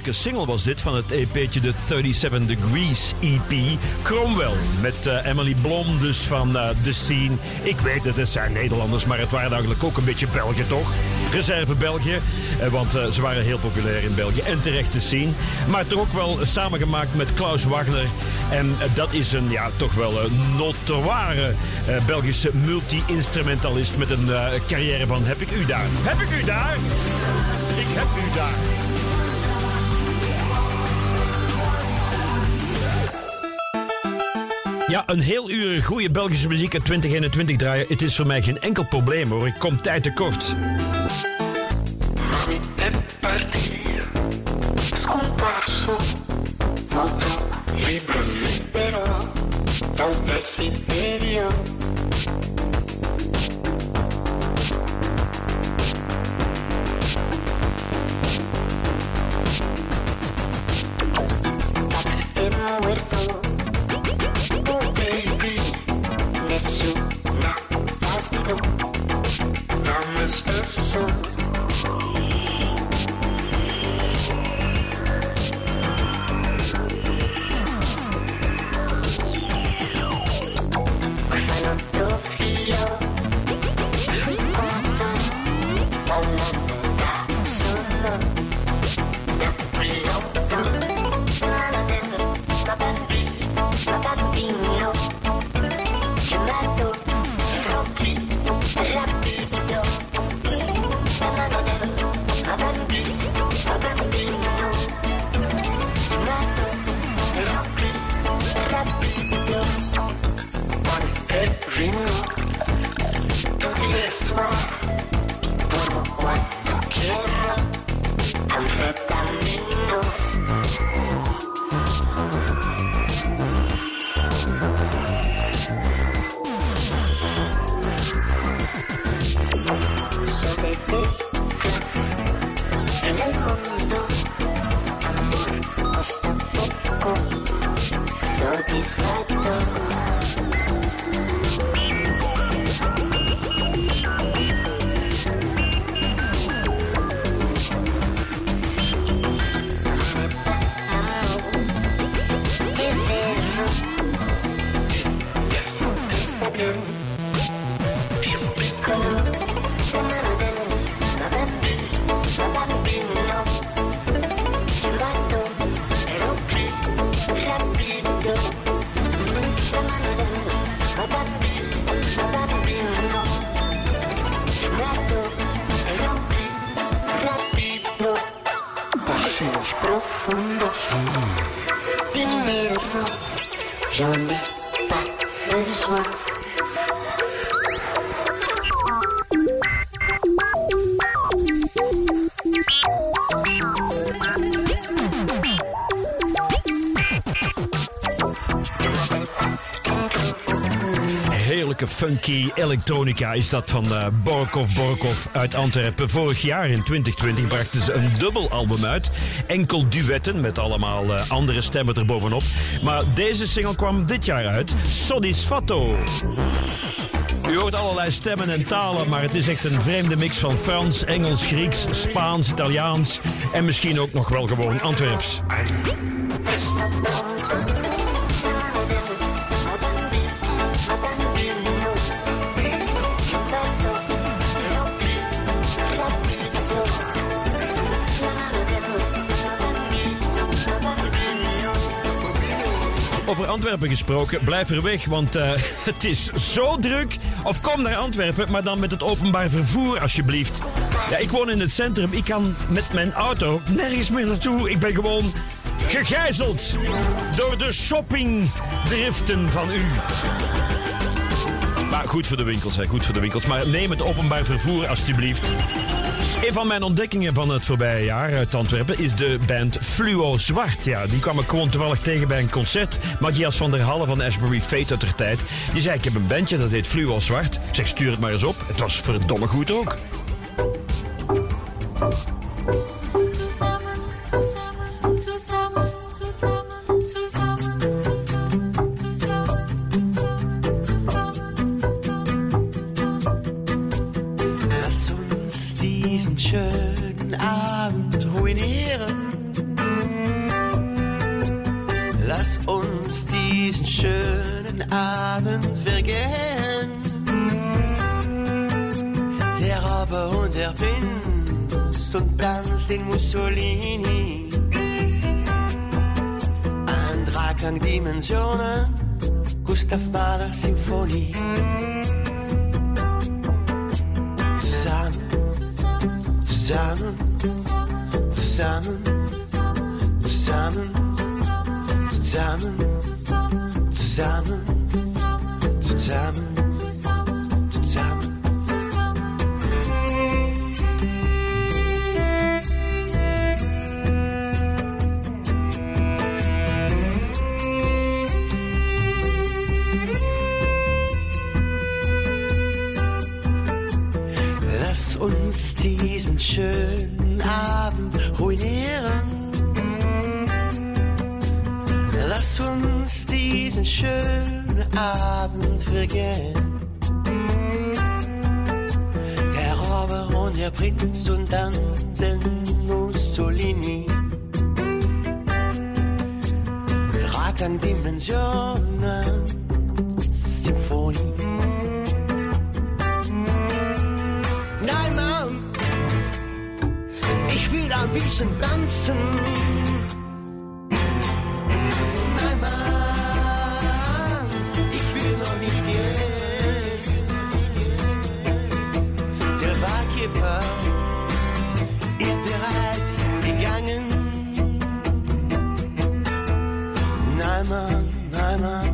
Speaker 2: Heerlijke single was dit van het EP'tje de 37 Degrees EP. Cromwell met eh, Emily Blom dus van eh, The Scene. Ik weet het, het zijn Nederlanders, maar het waren eigenlijk ook een beetje België toch? Reserve België, eh, want ze waren heel populair in België en terecht te zien. Maar toch ook wel samengemaakt met Klaus Wagner. En dat is een ja, toch wel een notoire Belgische multi-instrumentalist met een carrière van Heb ik u daar? Heb ik u daar? Ik heb u daar. Ja, een heel uur goede Belgische muziek uit 2021 draaien. Het is voor mij geen enkel probleem hoor. Ik kom tijd tekort.
Speaker 4: dreaming. Don't let us
Speaker 2: wrong. Funky elektronica is dat van Borkov Borkov uit Antwerpen. Vorig jaar in 2020 brachten ze een dubbel album uit. Enkel duetten met allemaal eh, andere stemmen erbovenop. Maar deze single kwam dit jaar uit. Soddisfatto. U hoort allerlei stemmen en talen, maar het is echt een vreemde mix van Frans, Engels, Grieks, Spaans, Italiaans en misschien ook nog wel gewoon Antwerps. Antwerpen gesproken, blijf er weg, want eh, [LAUGHS] het is zo druk. Of kom naar Antwerpen, maar dan met het openbaar vervoer alsjeblieft. Ja, ik woon in het centrum, ik kan met mijn auto nergens meer naartoe. Ik ben gewoon gegijzeld door de shoppingdriften van u. Maar goed voor de winkels, hè, goed voor de winkels. Maar neem het openbaar vervoer alsjeblieft. Een van mijn ontdekkingen van het voorbije jaar uit Antwerpen is de band Fluo Zwart. Ja, die kwam ik gewoon toevallig tegen bij een concert. Matthias van der Halle van Ashbury Fate uit der tijd. Die zei, ik heb een bandje dat heet Fluo Zwart. Ik zeg, stuur het maar eens op. Het was verdomme goed ook.
Speaker 26: Symphonie. Zusammen, zusammen, zusammen, zusammen, zusammen, zusammen, zusammen, zusammen. Uns diesen schönen Abend ruinieren. Lass uns diesen schönen Abend vergehen. Der Robber und der Prinz und dann den Mussolini. Dreiklang Dimensionen, bisschen tanzen. Nein, Mann, ich will noch nicht gehen. Der Barkeeper ist bereits gegangen. Nein, Mann, nein, Mann,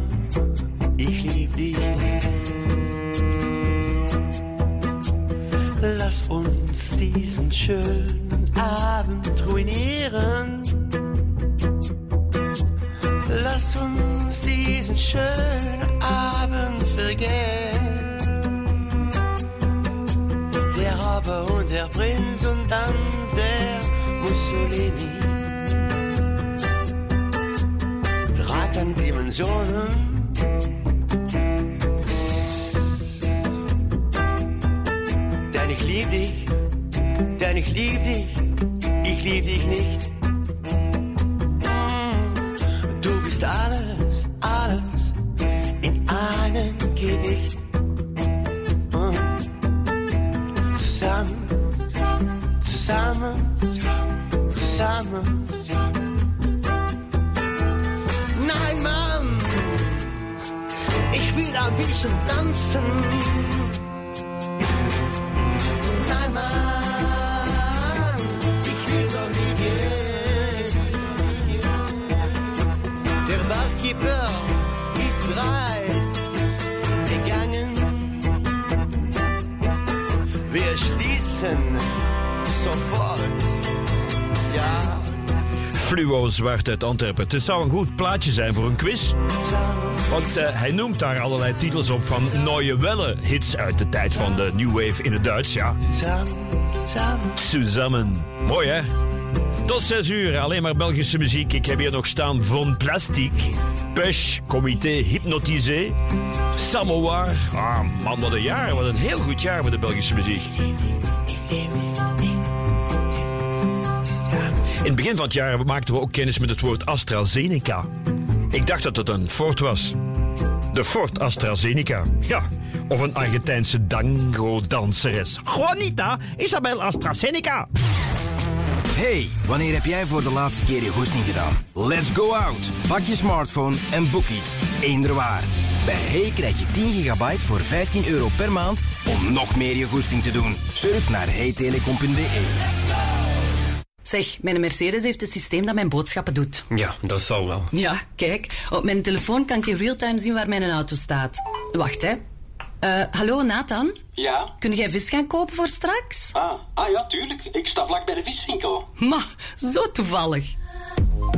Speaker 26: ich lieb dich. Lass uns diesen schönen Abend ruinieren. Lass uns diesen schönen Abend vergehen. Der Robber und der Prinz und dann der Mussolini. Dreiklang Dimensionen. Denn ich lieb dich, denn ich lieb dich,
Speaker 2: Zwart uit Antwerpen. Het zou een goed plaatje zijn voor een quiz. Want eh, hij noemt daar allerlei titels op van Neue Welle. Hits uit de tijd van de New Wave in het Duits, ja. Zusammen. Mooi, hè? Tot 6 uur, alleen maar Belgische muziek. Ik heb hier nog staan Von Plastic, Pesh, Comité Hypnotisé, Samovar. Ah, man, wat een jaar. Wat een heel goed jaar voor de Belgische muziek. Het begin van het jaar maakten we ook kennis met het woord AstraZeneca. Ik dacht dat het een fort was. De Fort AstraZeneca. Ja, of een Argentijnse dango-danseres. Juanita Isabel AstraZeneca.
Speaker 14: Hey, wanneer heb jij voor de laatste keer je goesting gedaan? Let's go out. Pak je smartphone en boek iets. Eender waar. Bij Hey krijg je 10 gigabyte voor 15 euro per maand om nog meer je goesting te doen. Surf naar heytelecom.be.
Speaker 27: Zeg, mijn Mercedes heeft een systeem dat mijn boodschappen doet.
Speaker 28: Ja, dat zal wel.
Speaker 27: Ja, kijk, op mijn telefoon kan ik in real-time zien waar mijn auto staat. Wacht, hè. Eh, hallo, Nathan?
Speaker 29: Ja?
Speaker 27: Kun jij vis gaan kopen voor straks?
Speaker 29: Ah, ah ja, tuurlijk. Ik sta vlak bij de viswinkel.
Speaker 27: Ma, zo toevallig.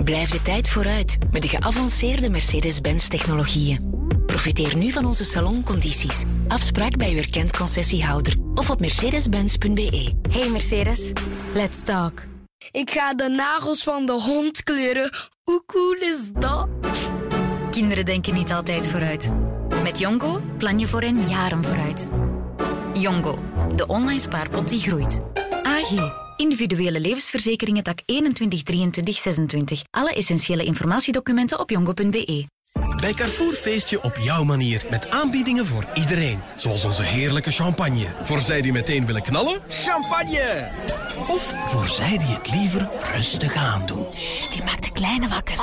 Speaker 15: Blijf de tijd vooruit met de geavanceerde Mercedes-Benz technologieën. Profiteer nu van onze saloncondities. Afspraak bij uw erkend concessiehouder of op mercedes-benz.be.
Speaker 30: Hey Mercedes, let's talk. Ik ga de nagels van de hond kleuren. Hoe cool is dat?
Speaker 13: Kinderen denken niet altijd vooruit. Met Jongo plan je voor hen jaren vooruit. Jongo, de online spaarpot die groeit. AG, individuele levensverzekeringen tak 21 23 26. Alle essentiële informatiedocumenten op jongo.be.
Speaker 28: Bij Carrefour feest je op jouw manier met aanbiedingen voor iedereen. Zoals onze heerlijke champagne. Voor zij die meteen willen knallen, champagne! Of voor zij die het liever rustig aandoen.
Speaker 13: Die maakt de kleine wakker.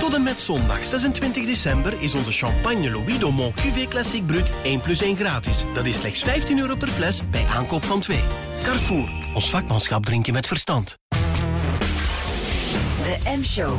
Speaker 28: Tot en met zondag 26 december is onze champagne Louis Domont Cuvée Classique Brut 1 plus 1 gratis. Dat is slechts 15 euro per fles bij aankoop van 2. Carrefour, ons vakmanschap drinken met verstand.
Speaker 1: De M-show.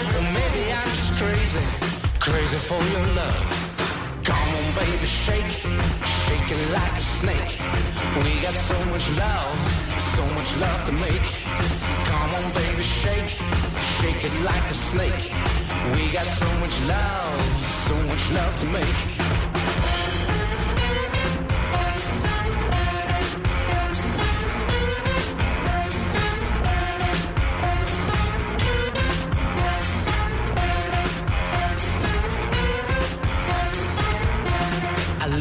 Speaker 4: crazy, crazy for your love. Come on, baby, shake, shake it like a snake. We got so much love, so much love to make. Come on, baby, shake, shake it like a snake. We got so much love, so much love to make.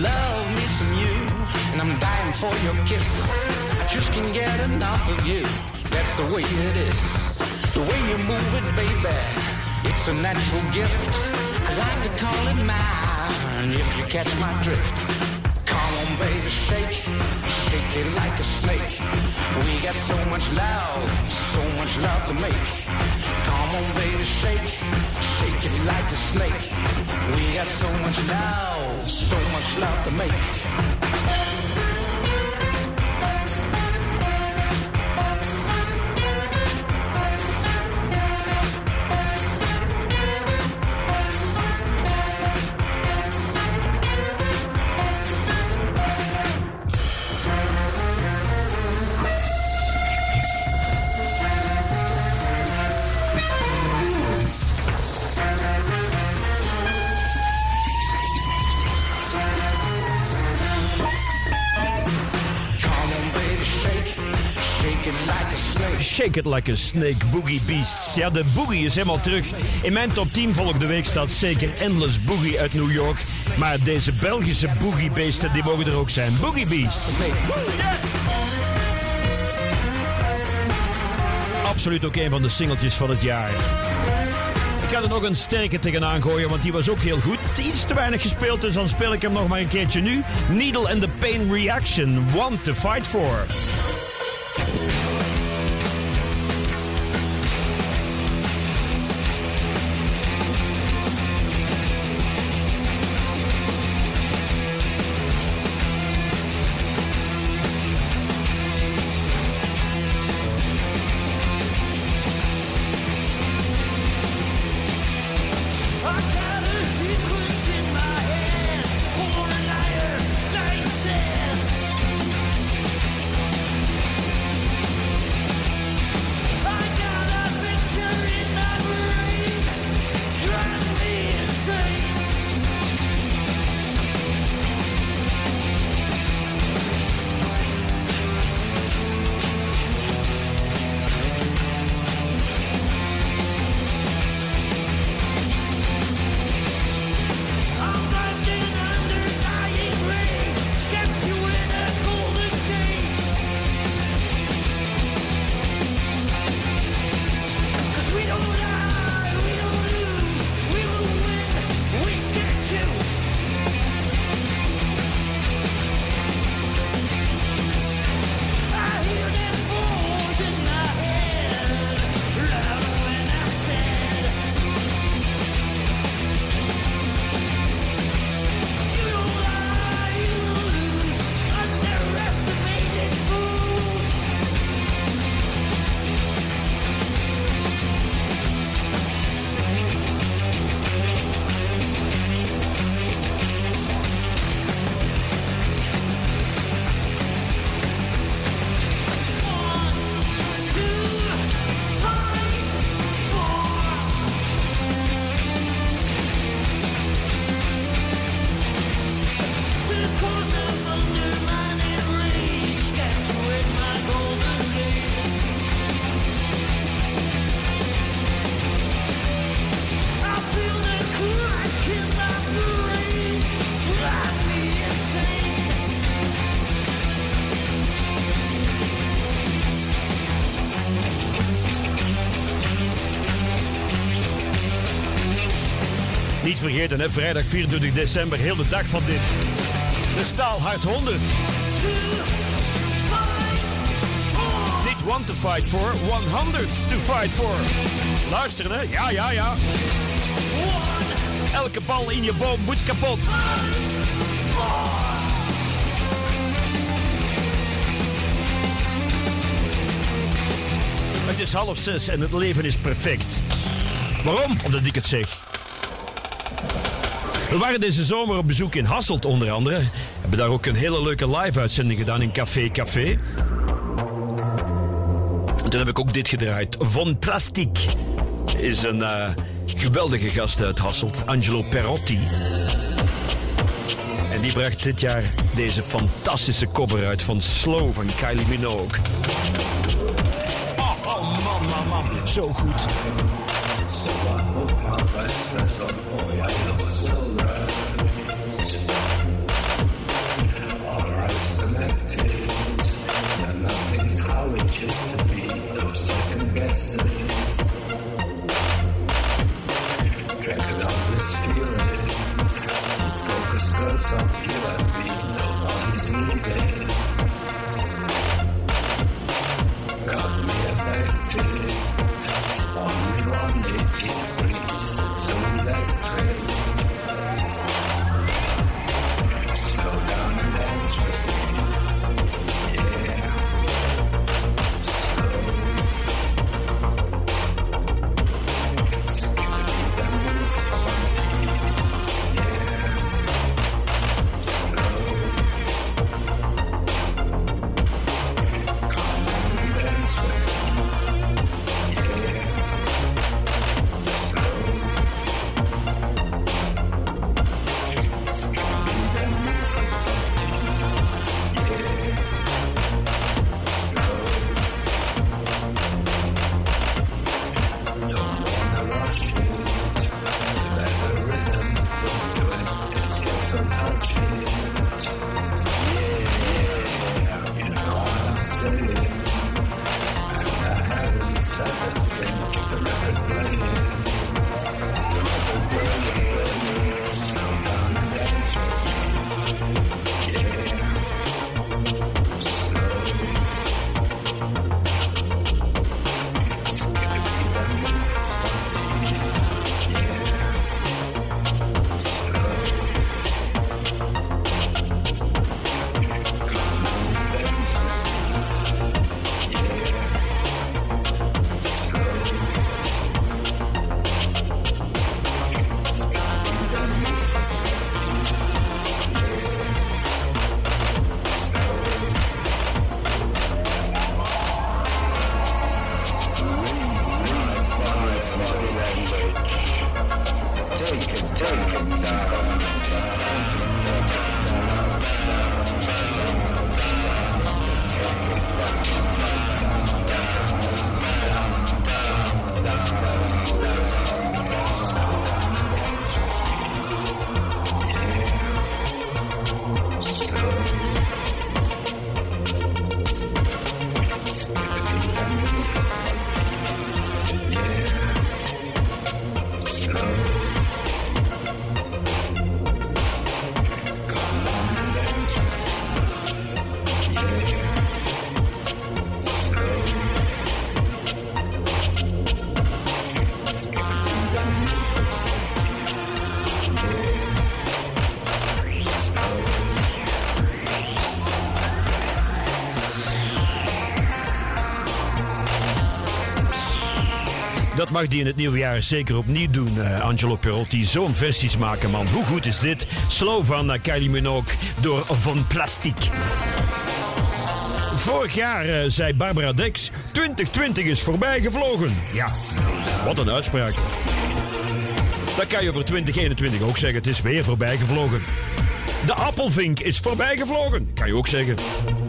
Speaker 4: Love me some you, and I'm dying for your kiss. I just can't get enough of you. That's the way it is. The way you move it, baby, it's a natural gift. I like to call it mine if you catch my drift. Come on, baby, shake, shake it like a snake. We got so much love, so much love to make. Come on, baby, shake, shake it like a snake. We got so much love, so much love to make. Shake It Like a Snake,
Speaker 2: Boogie Beasts. Ja, de Boogie is helemaal terug. In mijn top 10 volgende week staat zeker Endless Boogie uit New York. Maar deze Belgische Boogie Beesten, die mogen er ook zijn. Boogie Beasts. Absoluut ook een van de singeltjes van het jaar. Ik ga er nog een sterke tegenaan gooien, want die was ook heel goed. Iets te weinig gespeeld, dus dan speel ik hem nog maar een keertje nu. Needle and the Pain Reaction, One to Fight For.
Speaker 31: Hè? vrijdag 24 december, heel de dag van dit. De Staalhart 100. Niet one to fight for, 100 to fight for. Luisteren, hè? Ja, ja, ja. Elke bal in je boom moet kapot. Het is half zes en het leven is perfect. Waarom? Omdat ik het zeg. We waren deze zomer op bezoek in Hasselt onder andere. We hebben daar ook een hele leuke live-uitzending gedaan in Café Café. En toen heb ik ook dit gedraaid. Von Plastic is een eh, geweldige gast uit Hasselt, Angelo Perotti. En die bracht dit jaar deze fantastische cover uit van Slow van Kylie Minogue. Oh, oh man, man, man. Zo goed. Cause I'm here, I be no one's in. Die in het nieuwe jaar zeker opnieuw doen, eh, Angelo Perotti. Zo'n versies maken, man. Hoe goed is dit? Slow van Kylie Minogue door Von Plastic. Vorig jaar eh, zei Barbara Dex... 2020 is voorbij gevlogen. Ja, wat een uitspraak. Dat kan je over 2021 ook zeggen. Het is weer voorbij gevlogen. De appelvink is voorbij gevlogen. Kan je ook zeggen.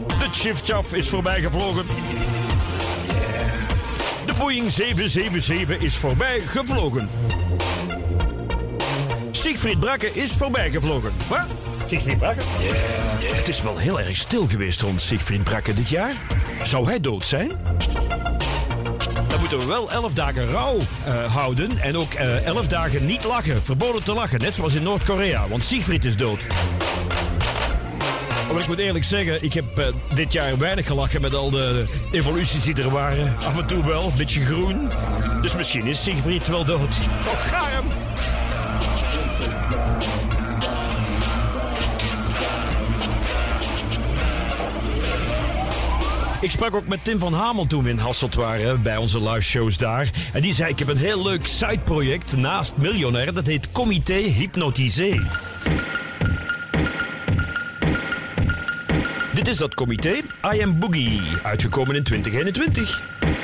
Speaker 31: De Chifchaf is voorbij gevlogen. Boeing 777 is voorbij gevlogen. Siegfried Brakke is voorbij gevlogen. Wat? Siegfried Brakke? Het is wel heel erg stil geweest rond Siegfried Brakke dit jaar. Zou hij dood zijn?
Speaker 2: dan moeten we wel 11 dagen rouw eh, houden. En ook eh 11 dagen niet lachen. Verboden te lachen, net zoals in Noord-Korea. Want Siegfried is dood. Maar ik moet eerlijk zeggen, ik heb eh, dit jaar weinig gelachen met al de evoluties die er waren. Af en toe wel, een beetje groen. Dus misschien is Siegfried wel dood. Toch garm! Ik sprak ook met Tim van Hamel toen we in Hasselt waren, bij onze live shows daar. En die zei, ik heb een heel leuk sideproject naast Miljonair. Dat heet Comité Hypnotisé. Is dat comité, I Am Boogie, uitgekomen in 2021.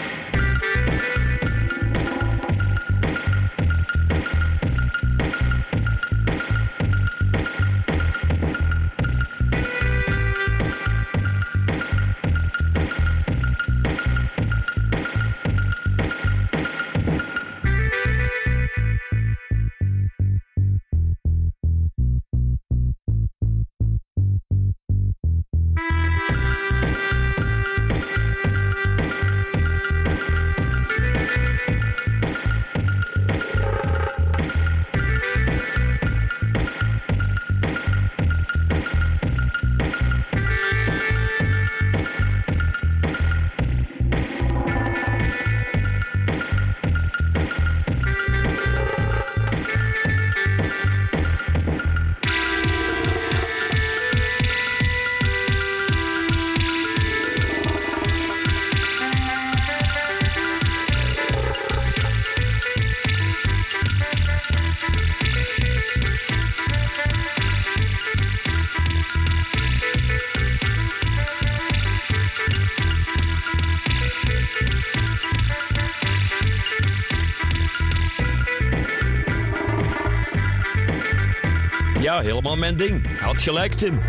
Speaker 2: Helemaal mijn ding. Had gelijk, Tim.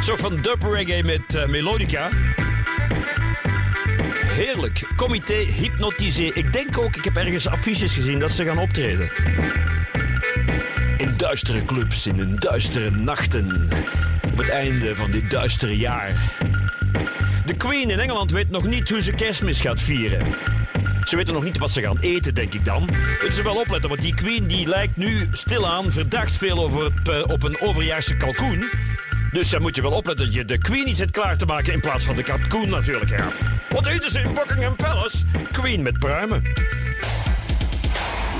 Speaker 2: Zo van dub reggae met eh, melodica. Heerlijk. Comité Hypnotisé. Ik denk ook, ik heb ergens affiches gezien dat ze gaan optreden. In duistere clubs, in hun duistere nachten. Op het einde van dit duistere jaar. De Queen in Engeland weet nog niet hoe ze kerstmis gaat vieren. Ze weten nog niet wat ze gaan eten, denk ik dan. Moeten ze wel opletten, want die Queen die lijkt nu stilaan verdacht veel over, het, eh, op een overjaarse kalkoen. Dus dan moet je wel opletten dat je de Queen niet zit klaar te maken in plaats van de kalkoen natuurlijk. Wat eten ze in Buckingham Palace? Queen met pruimen.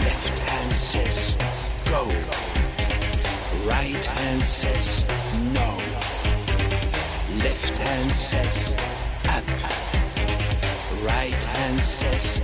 Speaker 4: Left hand says go. Right hand says no. Left hand says. Right hand says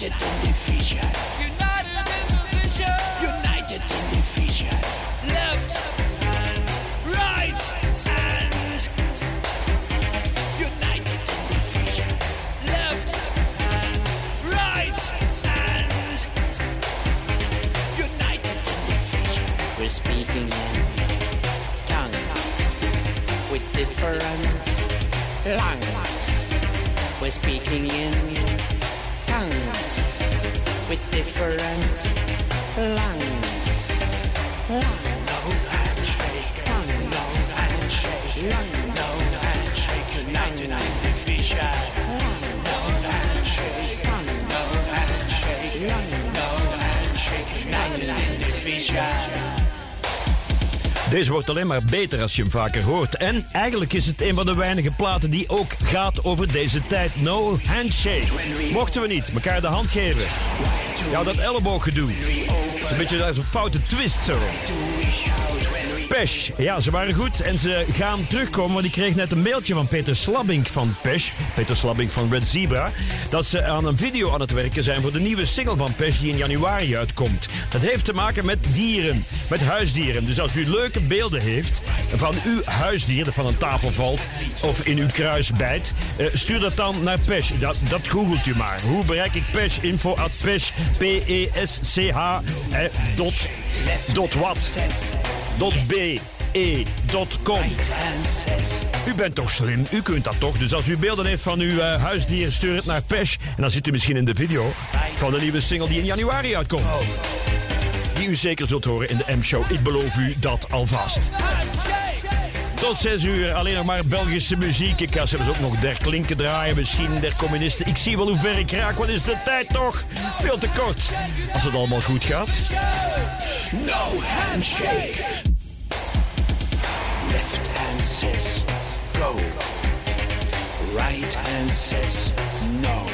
Speaker 4: Get the
Speaker 2: nie alleen maar beter als je hem vaker hoort. En eigenlijk is het een van de weinige platen die ook gaat over deze tijd. No handshake. Mochten we niet elkaar de hand geven. Ja, dat ellebooggedoe. Het is een beetje zo'n foute twist zo. Pesh, ja, ze waren goed en ze gaan terugkomen. Want ik kreeg net een mailtje van Peter Slabbink van Pesh, Peter Slabbink van Red Zebra, dat ze aan een video aan het werken zijn voor de nieuwe single van Pesh die in januari uitkomt. Dat heeft te maken met dieren, met huisdieren. Dus als u leuke beelden heeft van uw huisdier dat van een tafel valt of in uw kruis bijt, eh, stuur dat dan naar Pesh. Dat, dat googelt u maar. Hoe bereik ik Pesh? Info at Pesh, P-E-S-C-H, eh, dot, dot wat? Dot B. E.com. U bent toch slim? U kunt dat toch? Dus als u beelden heeft van uw eh, huisdier, stuur het naar Pesh. En dan zit u misschien in de video van de nieuwe single die in januari uitkomt. Die u zeker zult horen in de M-show. Ik beloof u dat alvast. Tot 6 uur alleen nog maar Belgische muziek. Ik ga zelfs ook nog der klinken draaien, misschien der communisten. Ik zie wel hoe ver ik raak. Wat is de tijd toch? Veel te kort. Als het allemaal goed gaat.
Speaker 32: No handshake. Says go. Right hand says no.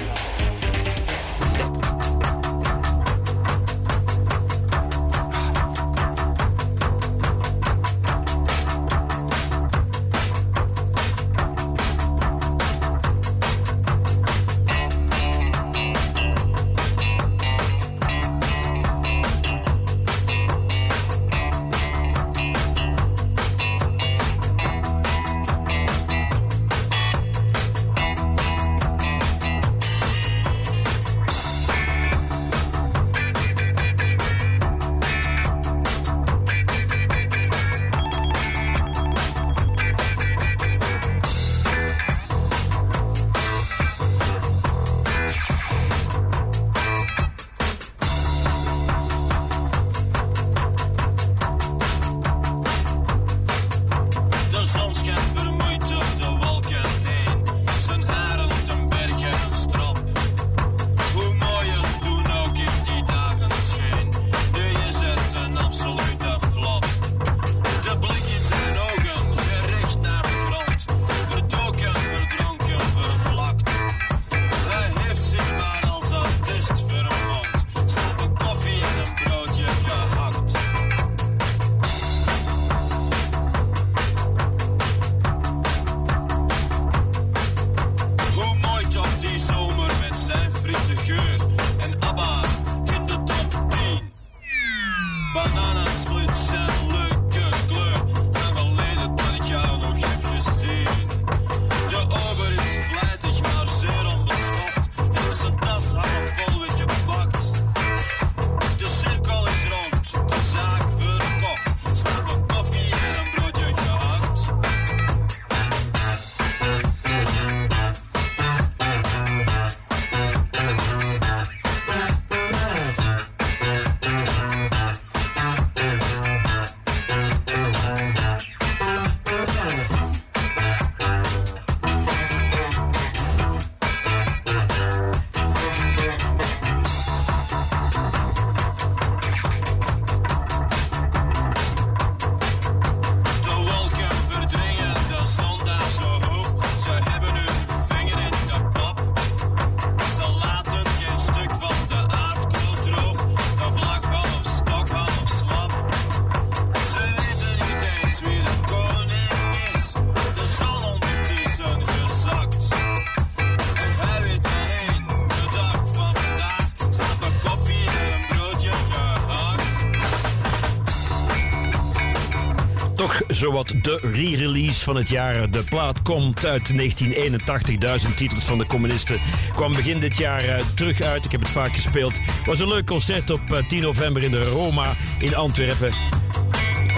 Speaker 2: Zowat de re-release van het jaar. De plaat komt uit 1981. Duizend titels van de communisten kwam begin dit jaar eh, terug uit. Ik heb het vaak gespeeld. was een leuk concert op eh, 10 november in de Roma in Antwerpen.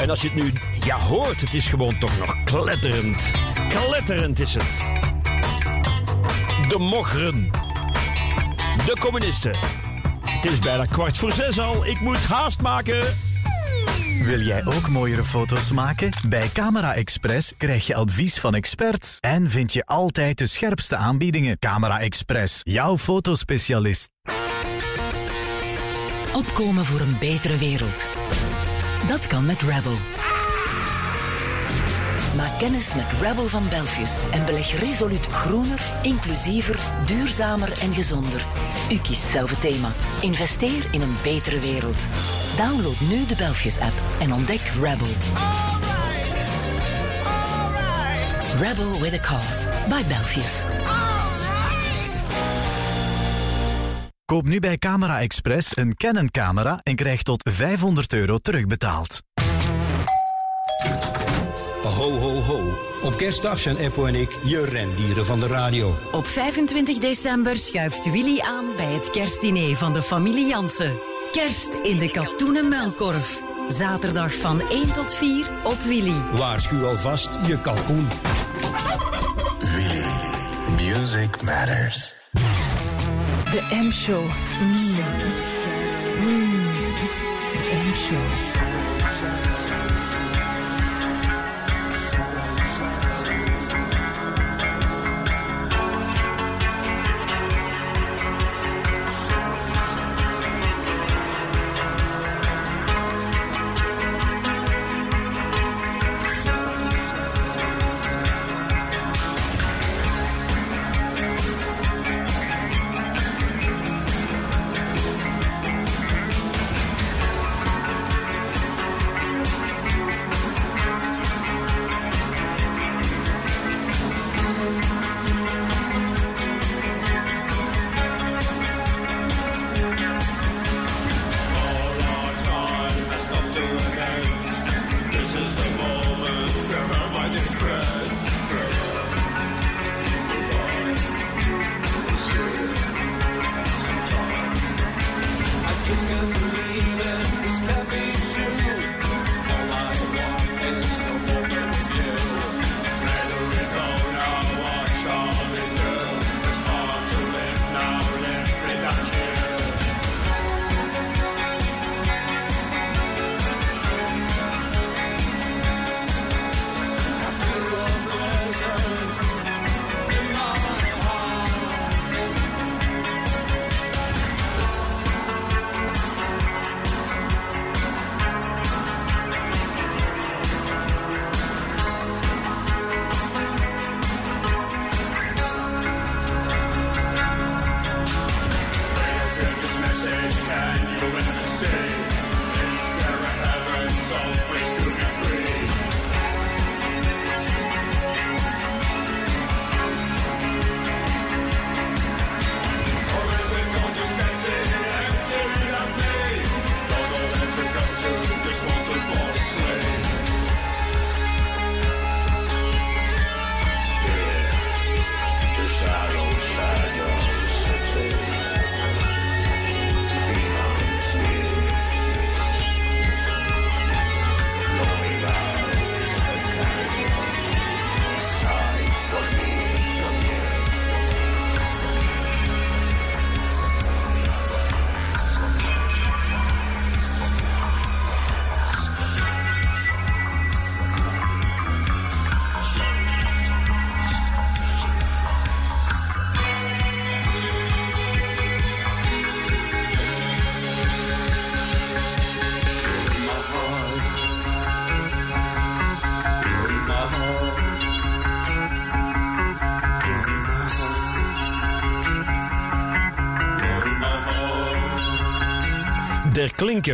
Speaker 2: En als je het nu ja, hoort, het is gewoon toch nog kletterend. Kletterend is het. De mocheren. De communisten. Het is bijna kwart voor zes al. Ik moet haast maken.
Speaker 33: Wil jij ook mooiere foto's maken? Bij Camera Express krijg je advies van experts en vind je altijd de scherpste aanbiedingen. Camera Express, jouw fotospecialist.
Speaker 15: Opkomen voor een betere wereld. Dat kan met Rebel. Maak kennis met Rebel van Belfius en beleg resoluut groener, inclusiever, duurzamer en gezonder. U kiest hetzelfde thema. Investeer in een betere wereld. Download nu de Belfius-app en ontdek Rebel.
Speaker 34: Rebel with a cause. By Belfius.
Speaker 33: Koop nu bij Camera Express een Canon-camera en krijg tot 500 euro terugbetaald.
Speaker 22: Ho, ho, ho. Op kerstdag zijn Eppo en ik je rendieren van de radio.
Speaker 15: Op 25 december schuift Willy aan bij het kerstdiner van de familie Jansen. Kerst in de katoenen muilkorf. Zaterdag van 1 tot 4 op Willy.
Speaker 22: Waarschuw alvast je kalkoen.
Speaker 12: Willy. Music matters.
Speaker 10: De M-show. Mm. Mm. De M-show.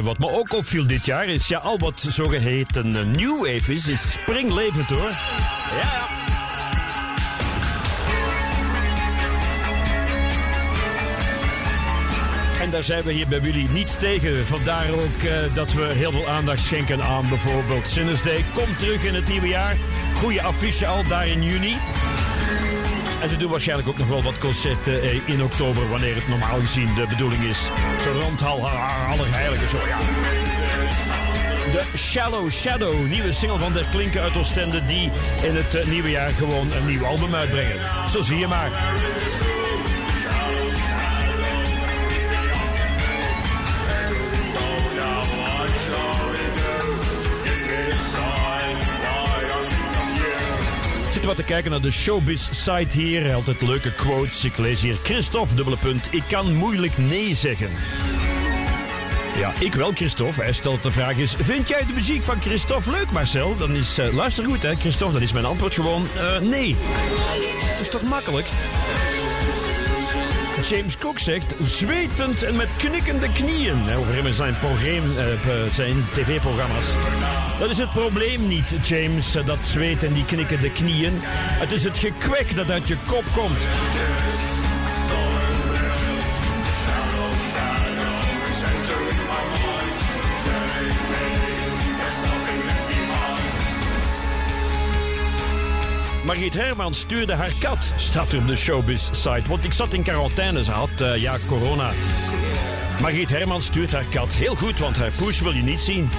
Speaker 2: Wat me ook opviel dit jaar is ja, al wat zogeheten eh, new wave is, is springlevend hoor. Ja, ja. En daar zijn we hier bij jullie niets tegen. Vandaar ook eh, dat we heel veel aandacht schenken aan bijvoorbeeld Sinners Day. Kom terug in het nieuwe jaar. Goede affiche al daar in juni. En ze doen waarschijnlijk ook nog wel wat concerten eh, in oktober, wanneer het normaal gezien de bedoeling is. Zo rond al allerheilige zo, ja. De Shallow Shadow, nieuwe single van Der Klinken uit Oostende, die in het eh, nieuwe jaar gewoon een nieuw album uitbrengen. Zo zie je maar. Te kijken naar de showbiz site hier. Altijd leuke quotes. Ik lees hier Christophe, dubbele punt. Ik kan moeilijk nee zeggen. Ja, ik wel, Christophe. Hij stelt de vraag is, vind jij de muziek van Christophe leuk, Marcel? Dan is, eh, luister goed hè, Christophe, dan is mijn antwoord gewoon, eh, nee. Dat is toch makkelijk?
Speaker 32: James Cook zegt zwetend en met knikkende knieën. Over hem zijn, p- zijn tv-programma's. Dat is het probleem niet, James, eh, dat zweet en die knikkende knieën. Het is het gekwek dat uit je kop komt. Margriet Herman stuurde haar kat, staat er op de Showbiz-site. Want ik zat in quarantaine, ze had eh, ja, corona. Margriet Herman stuurt haar kat. Heel goed, want haar poes wil je niet zien.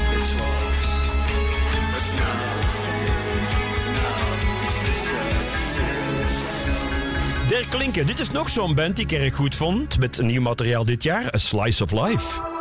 Speaker 32: Der Klinken, dit is nog zo'n band die ik erg goed vond. Met nieuw materiaal dit jaar, A Slice of Life.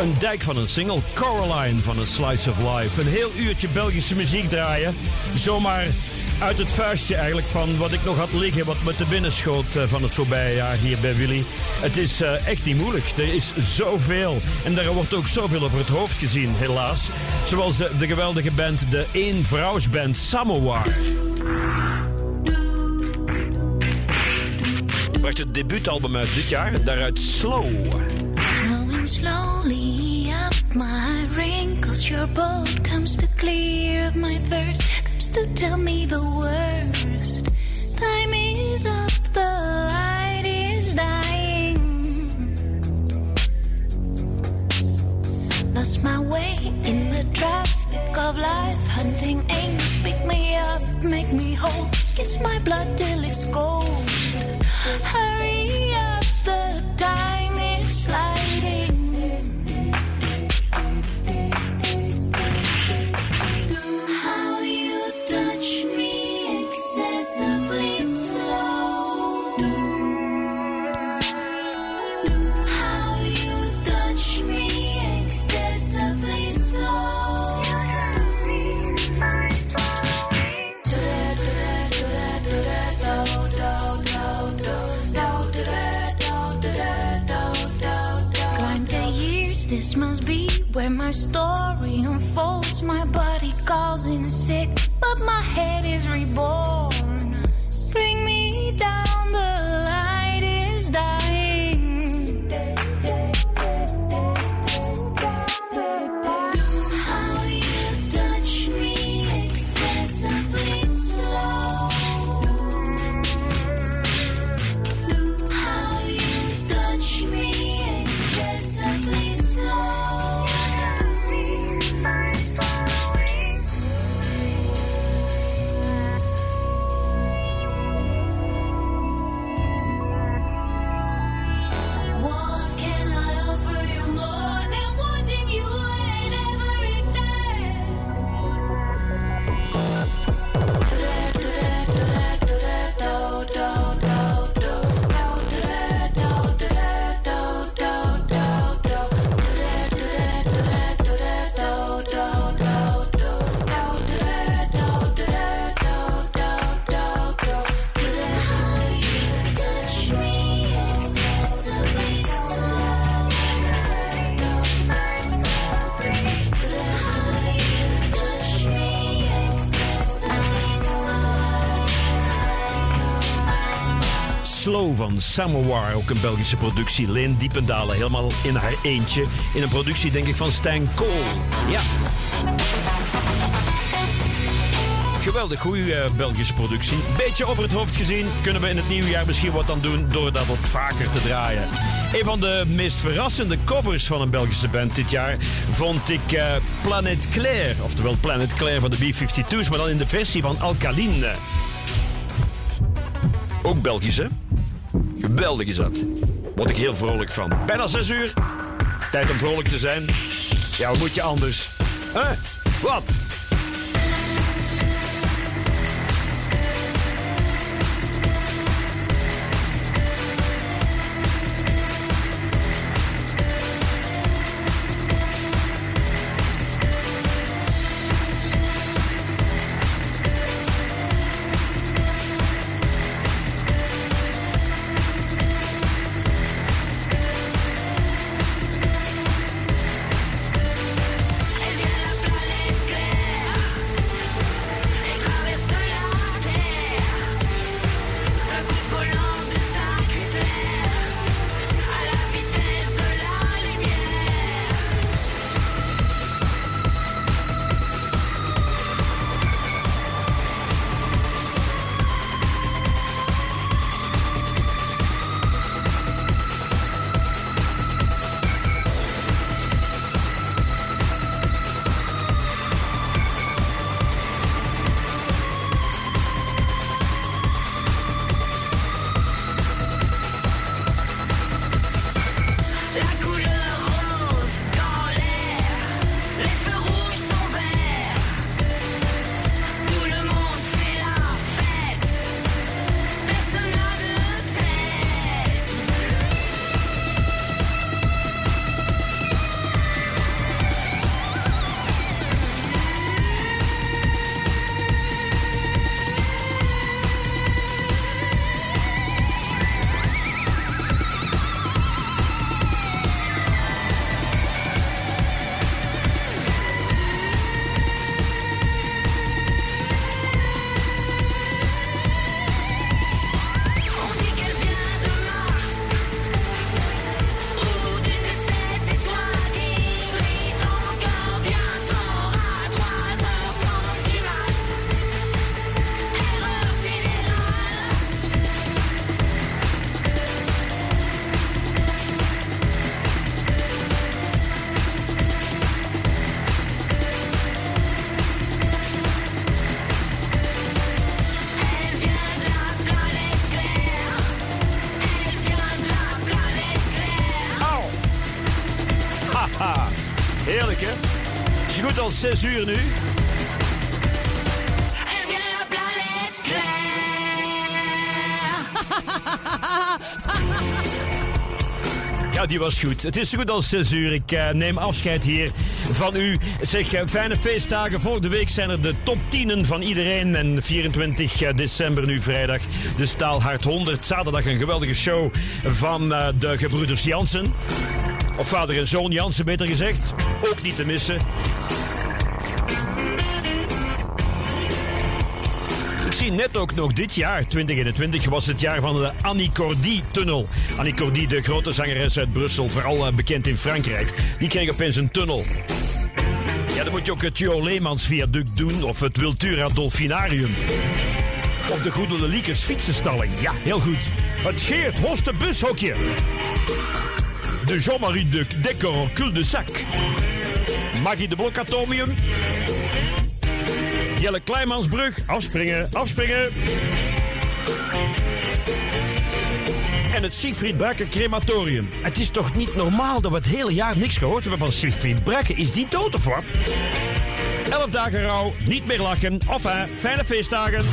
Speaker 32: Een dijk van een single, Coraline van A Slice of Life. Een heel uurtje Belgische muziek draaien. Zomaar uit het vuistje eigenlijk van wat ik nog had liggen, wat me te binnen schoot eh, van het voorbije jaar hier bij Willy. Het is eh, echt niet moeilijk. Er is zoveel. En daar wordt ook zoveel over het hoofd gezien, helaas. Zoals eh, de geweldige band, de eenvrouwsband Samovar. Bracht het debuutalbum uit dit jaar, daaruit Slow.
Speaker 35: Slowly up my wrinkles, your boat comes to clear of my thirst, comes to tell me the worst. Time is up, the light is dying. Lost my way in the traffic of life, hunting aims, pick me up, make me whole. kiss my blood till it's cold. Hurry
Speaker 2: Van Samovar, ook een Belgische productie. Leen Diependalen, helemaal in haar eentje. In een productie, denk ik, van Stijn Kool. Ja. Geweldig goede eh, Belgische productie. Beetje over het hoofd gezien. Kunnen we in het nieuwe jaar misschien wat aan doen door dat wat vaker te draaien. Een van de meest verrassende covers van een Belgische band dit jaar vond ik eh, Planet Claire. Oftewel Planet Claire van de B-52's, maar dan in de versie van Alkaline. Ook Belgisch, hè? Geweldig is dat. Word ik heel vrolijk van. Bijna 6 uur. Tijd om vrolijk te zijn. Ja, wat moet je anders? Huh? Wat? Al 6 uur nu. [LAUGHS] Ja, die was goed. Het is zo goed als 6 uur. Ik eh, neem afscheid hier van u. Zeg, eh, fijne feestdagen. Volgende week zijn er de top 10 van iedereen. En 24 december nu vrijdag de Staalhart 100. Zaterdag een geweldige show van eh, de gebroeders Jansen. Of vader en zoon Jansen, beter gezegd. Ook niet te missen. Net ook nog dit jaar, 2021, was het jaar van de Annie Cordy-tunnel. Annie Cordy, de grote zangeres uit Brussel, vooral eh, bekend in Frankrijk. Die kreeg opeens een tunnel. Ja, dan moet je ook het Jo Leemans viaduct doen of het Wiltura Dolfinarium. Of de Goede Liekers fietsenstalling. Ja, heel goed. Het Geert Hoste bushokje. De Jean-Marie de Decor cul-de-sac. Magie de Blok Atomium. Jelle Kleinmansbrug. Afspringen, afspringen. En het Siegfried Brakke crematorium. Het is toch niet normaal dat we het hele jaar niks gehoord hebben van Siegfried Brakke. Is die dood of wat? Elf dagen rouw, niet meer lachen. Enfin, fijne feestdagen.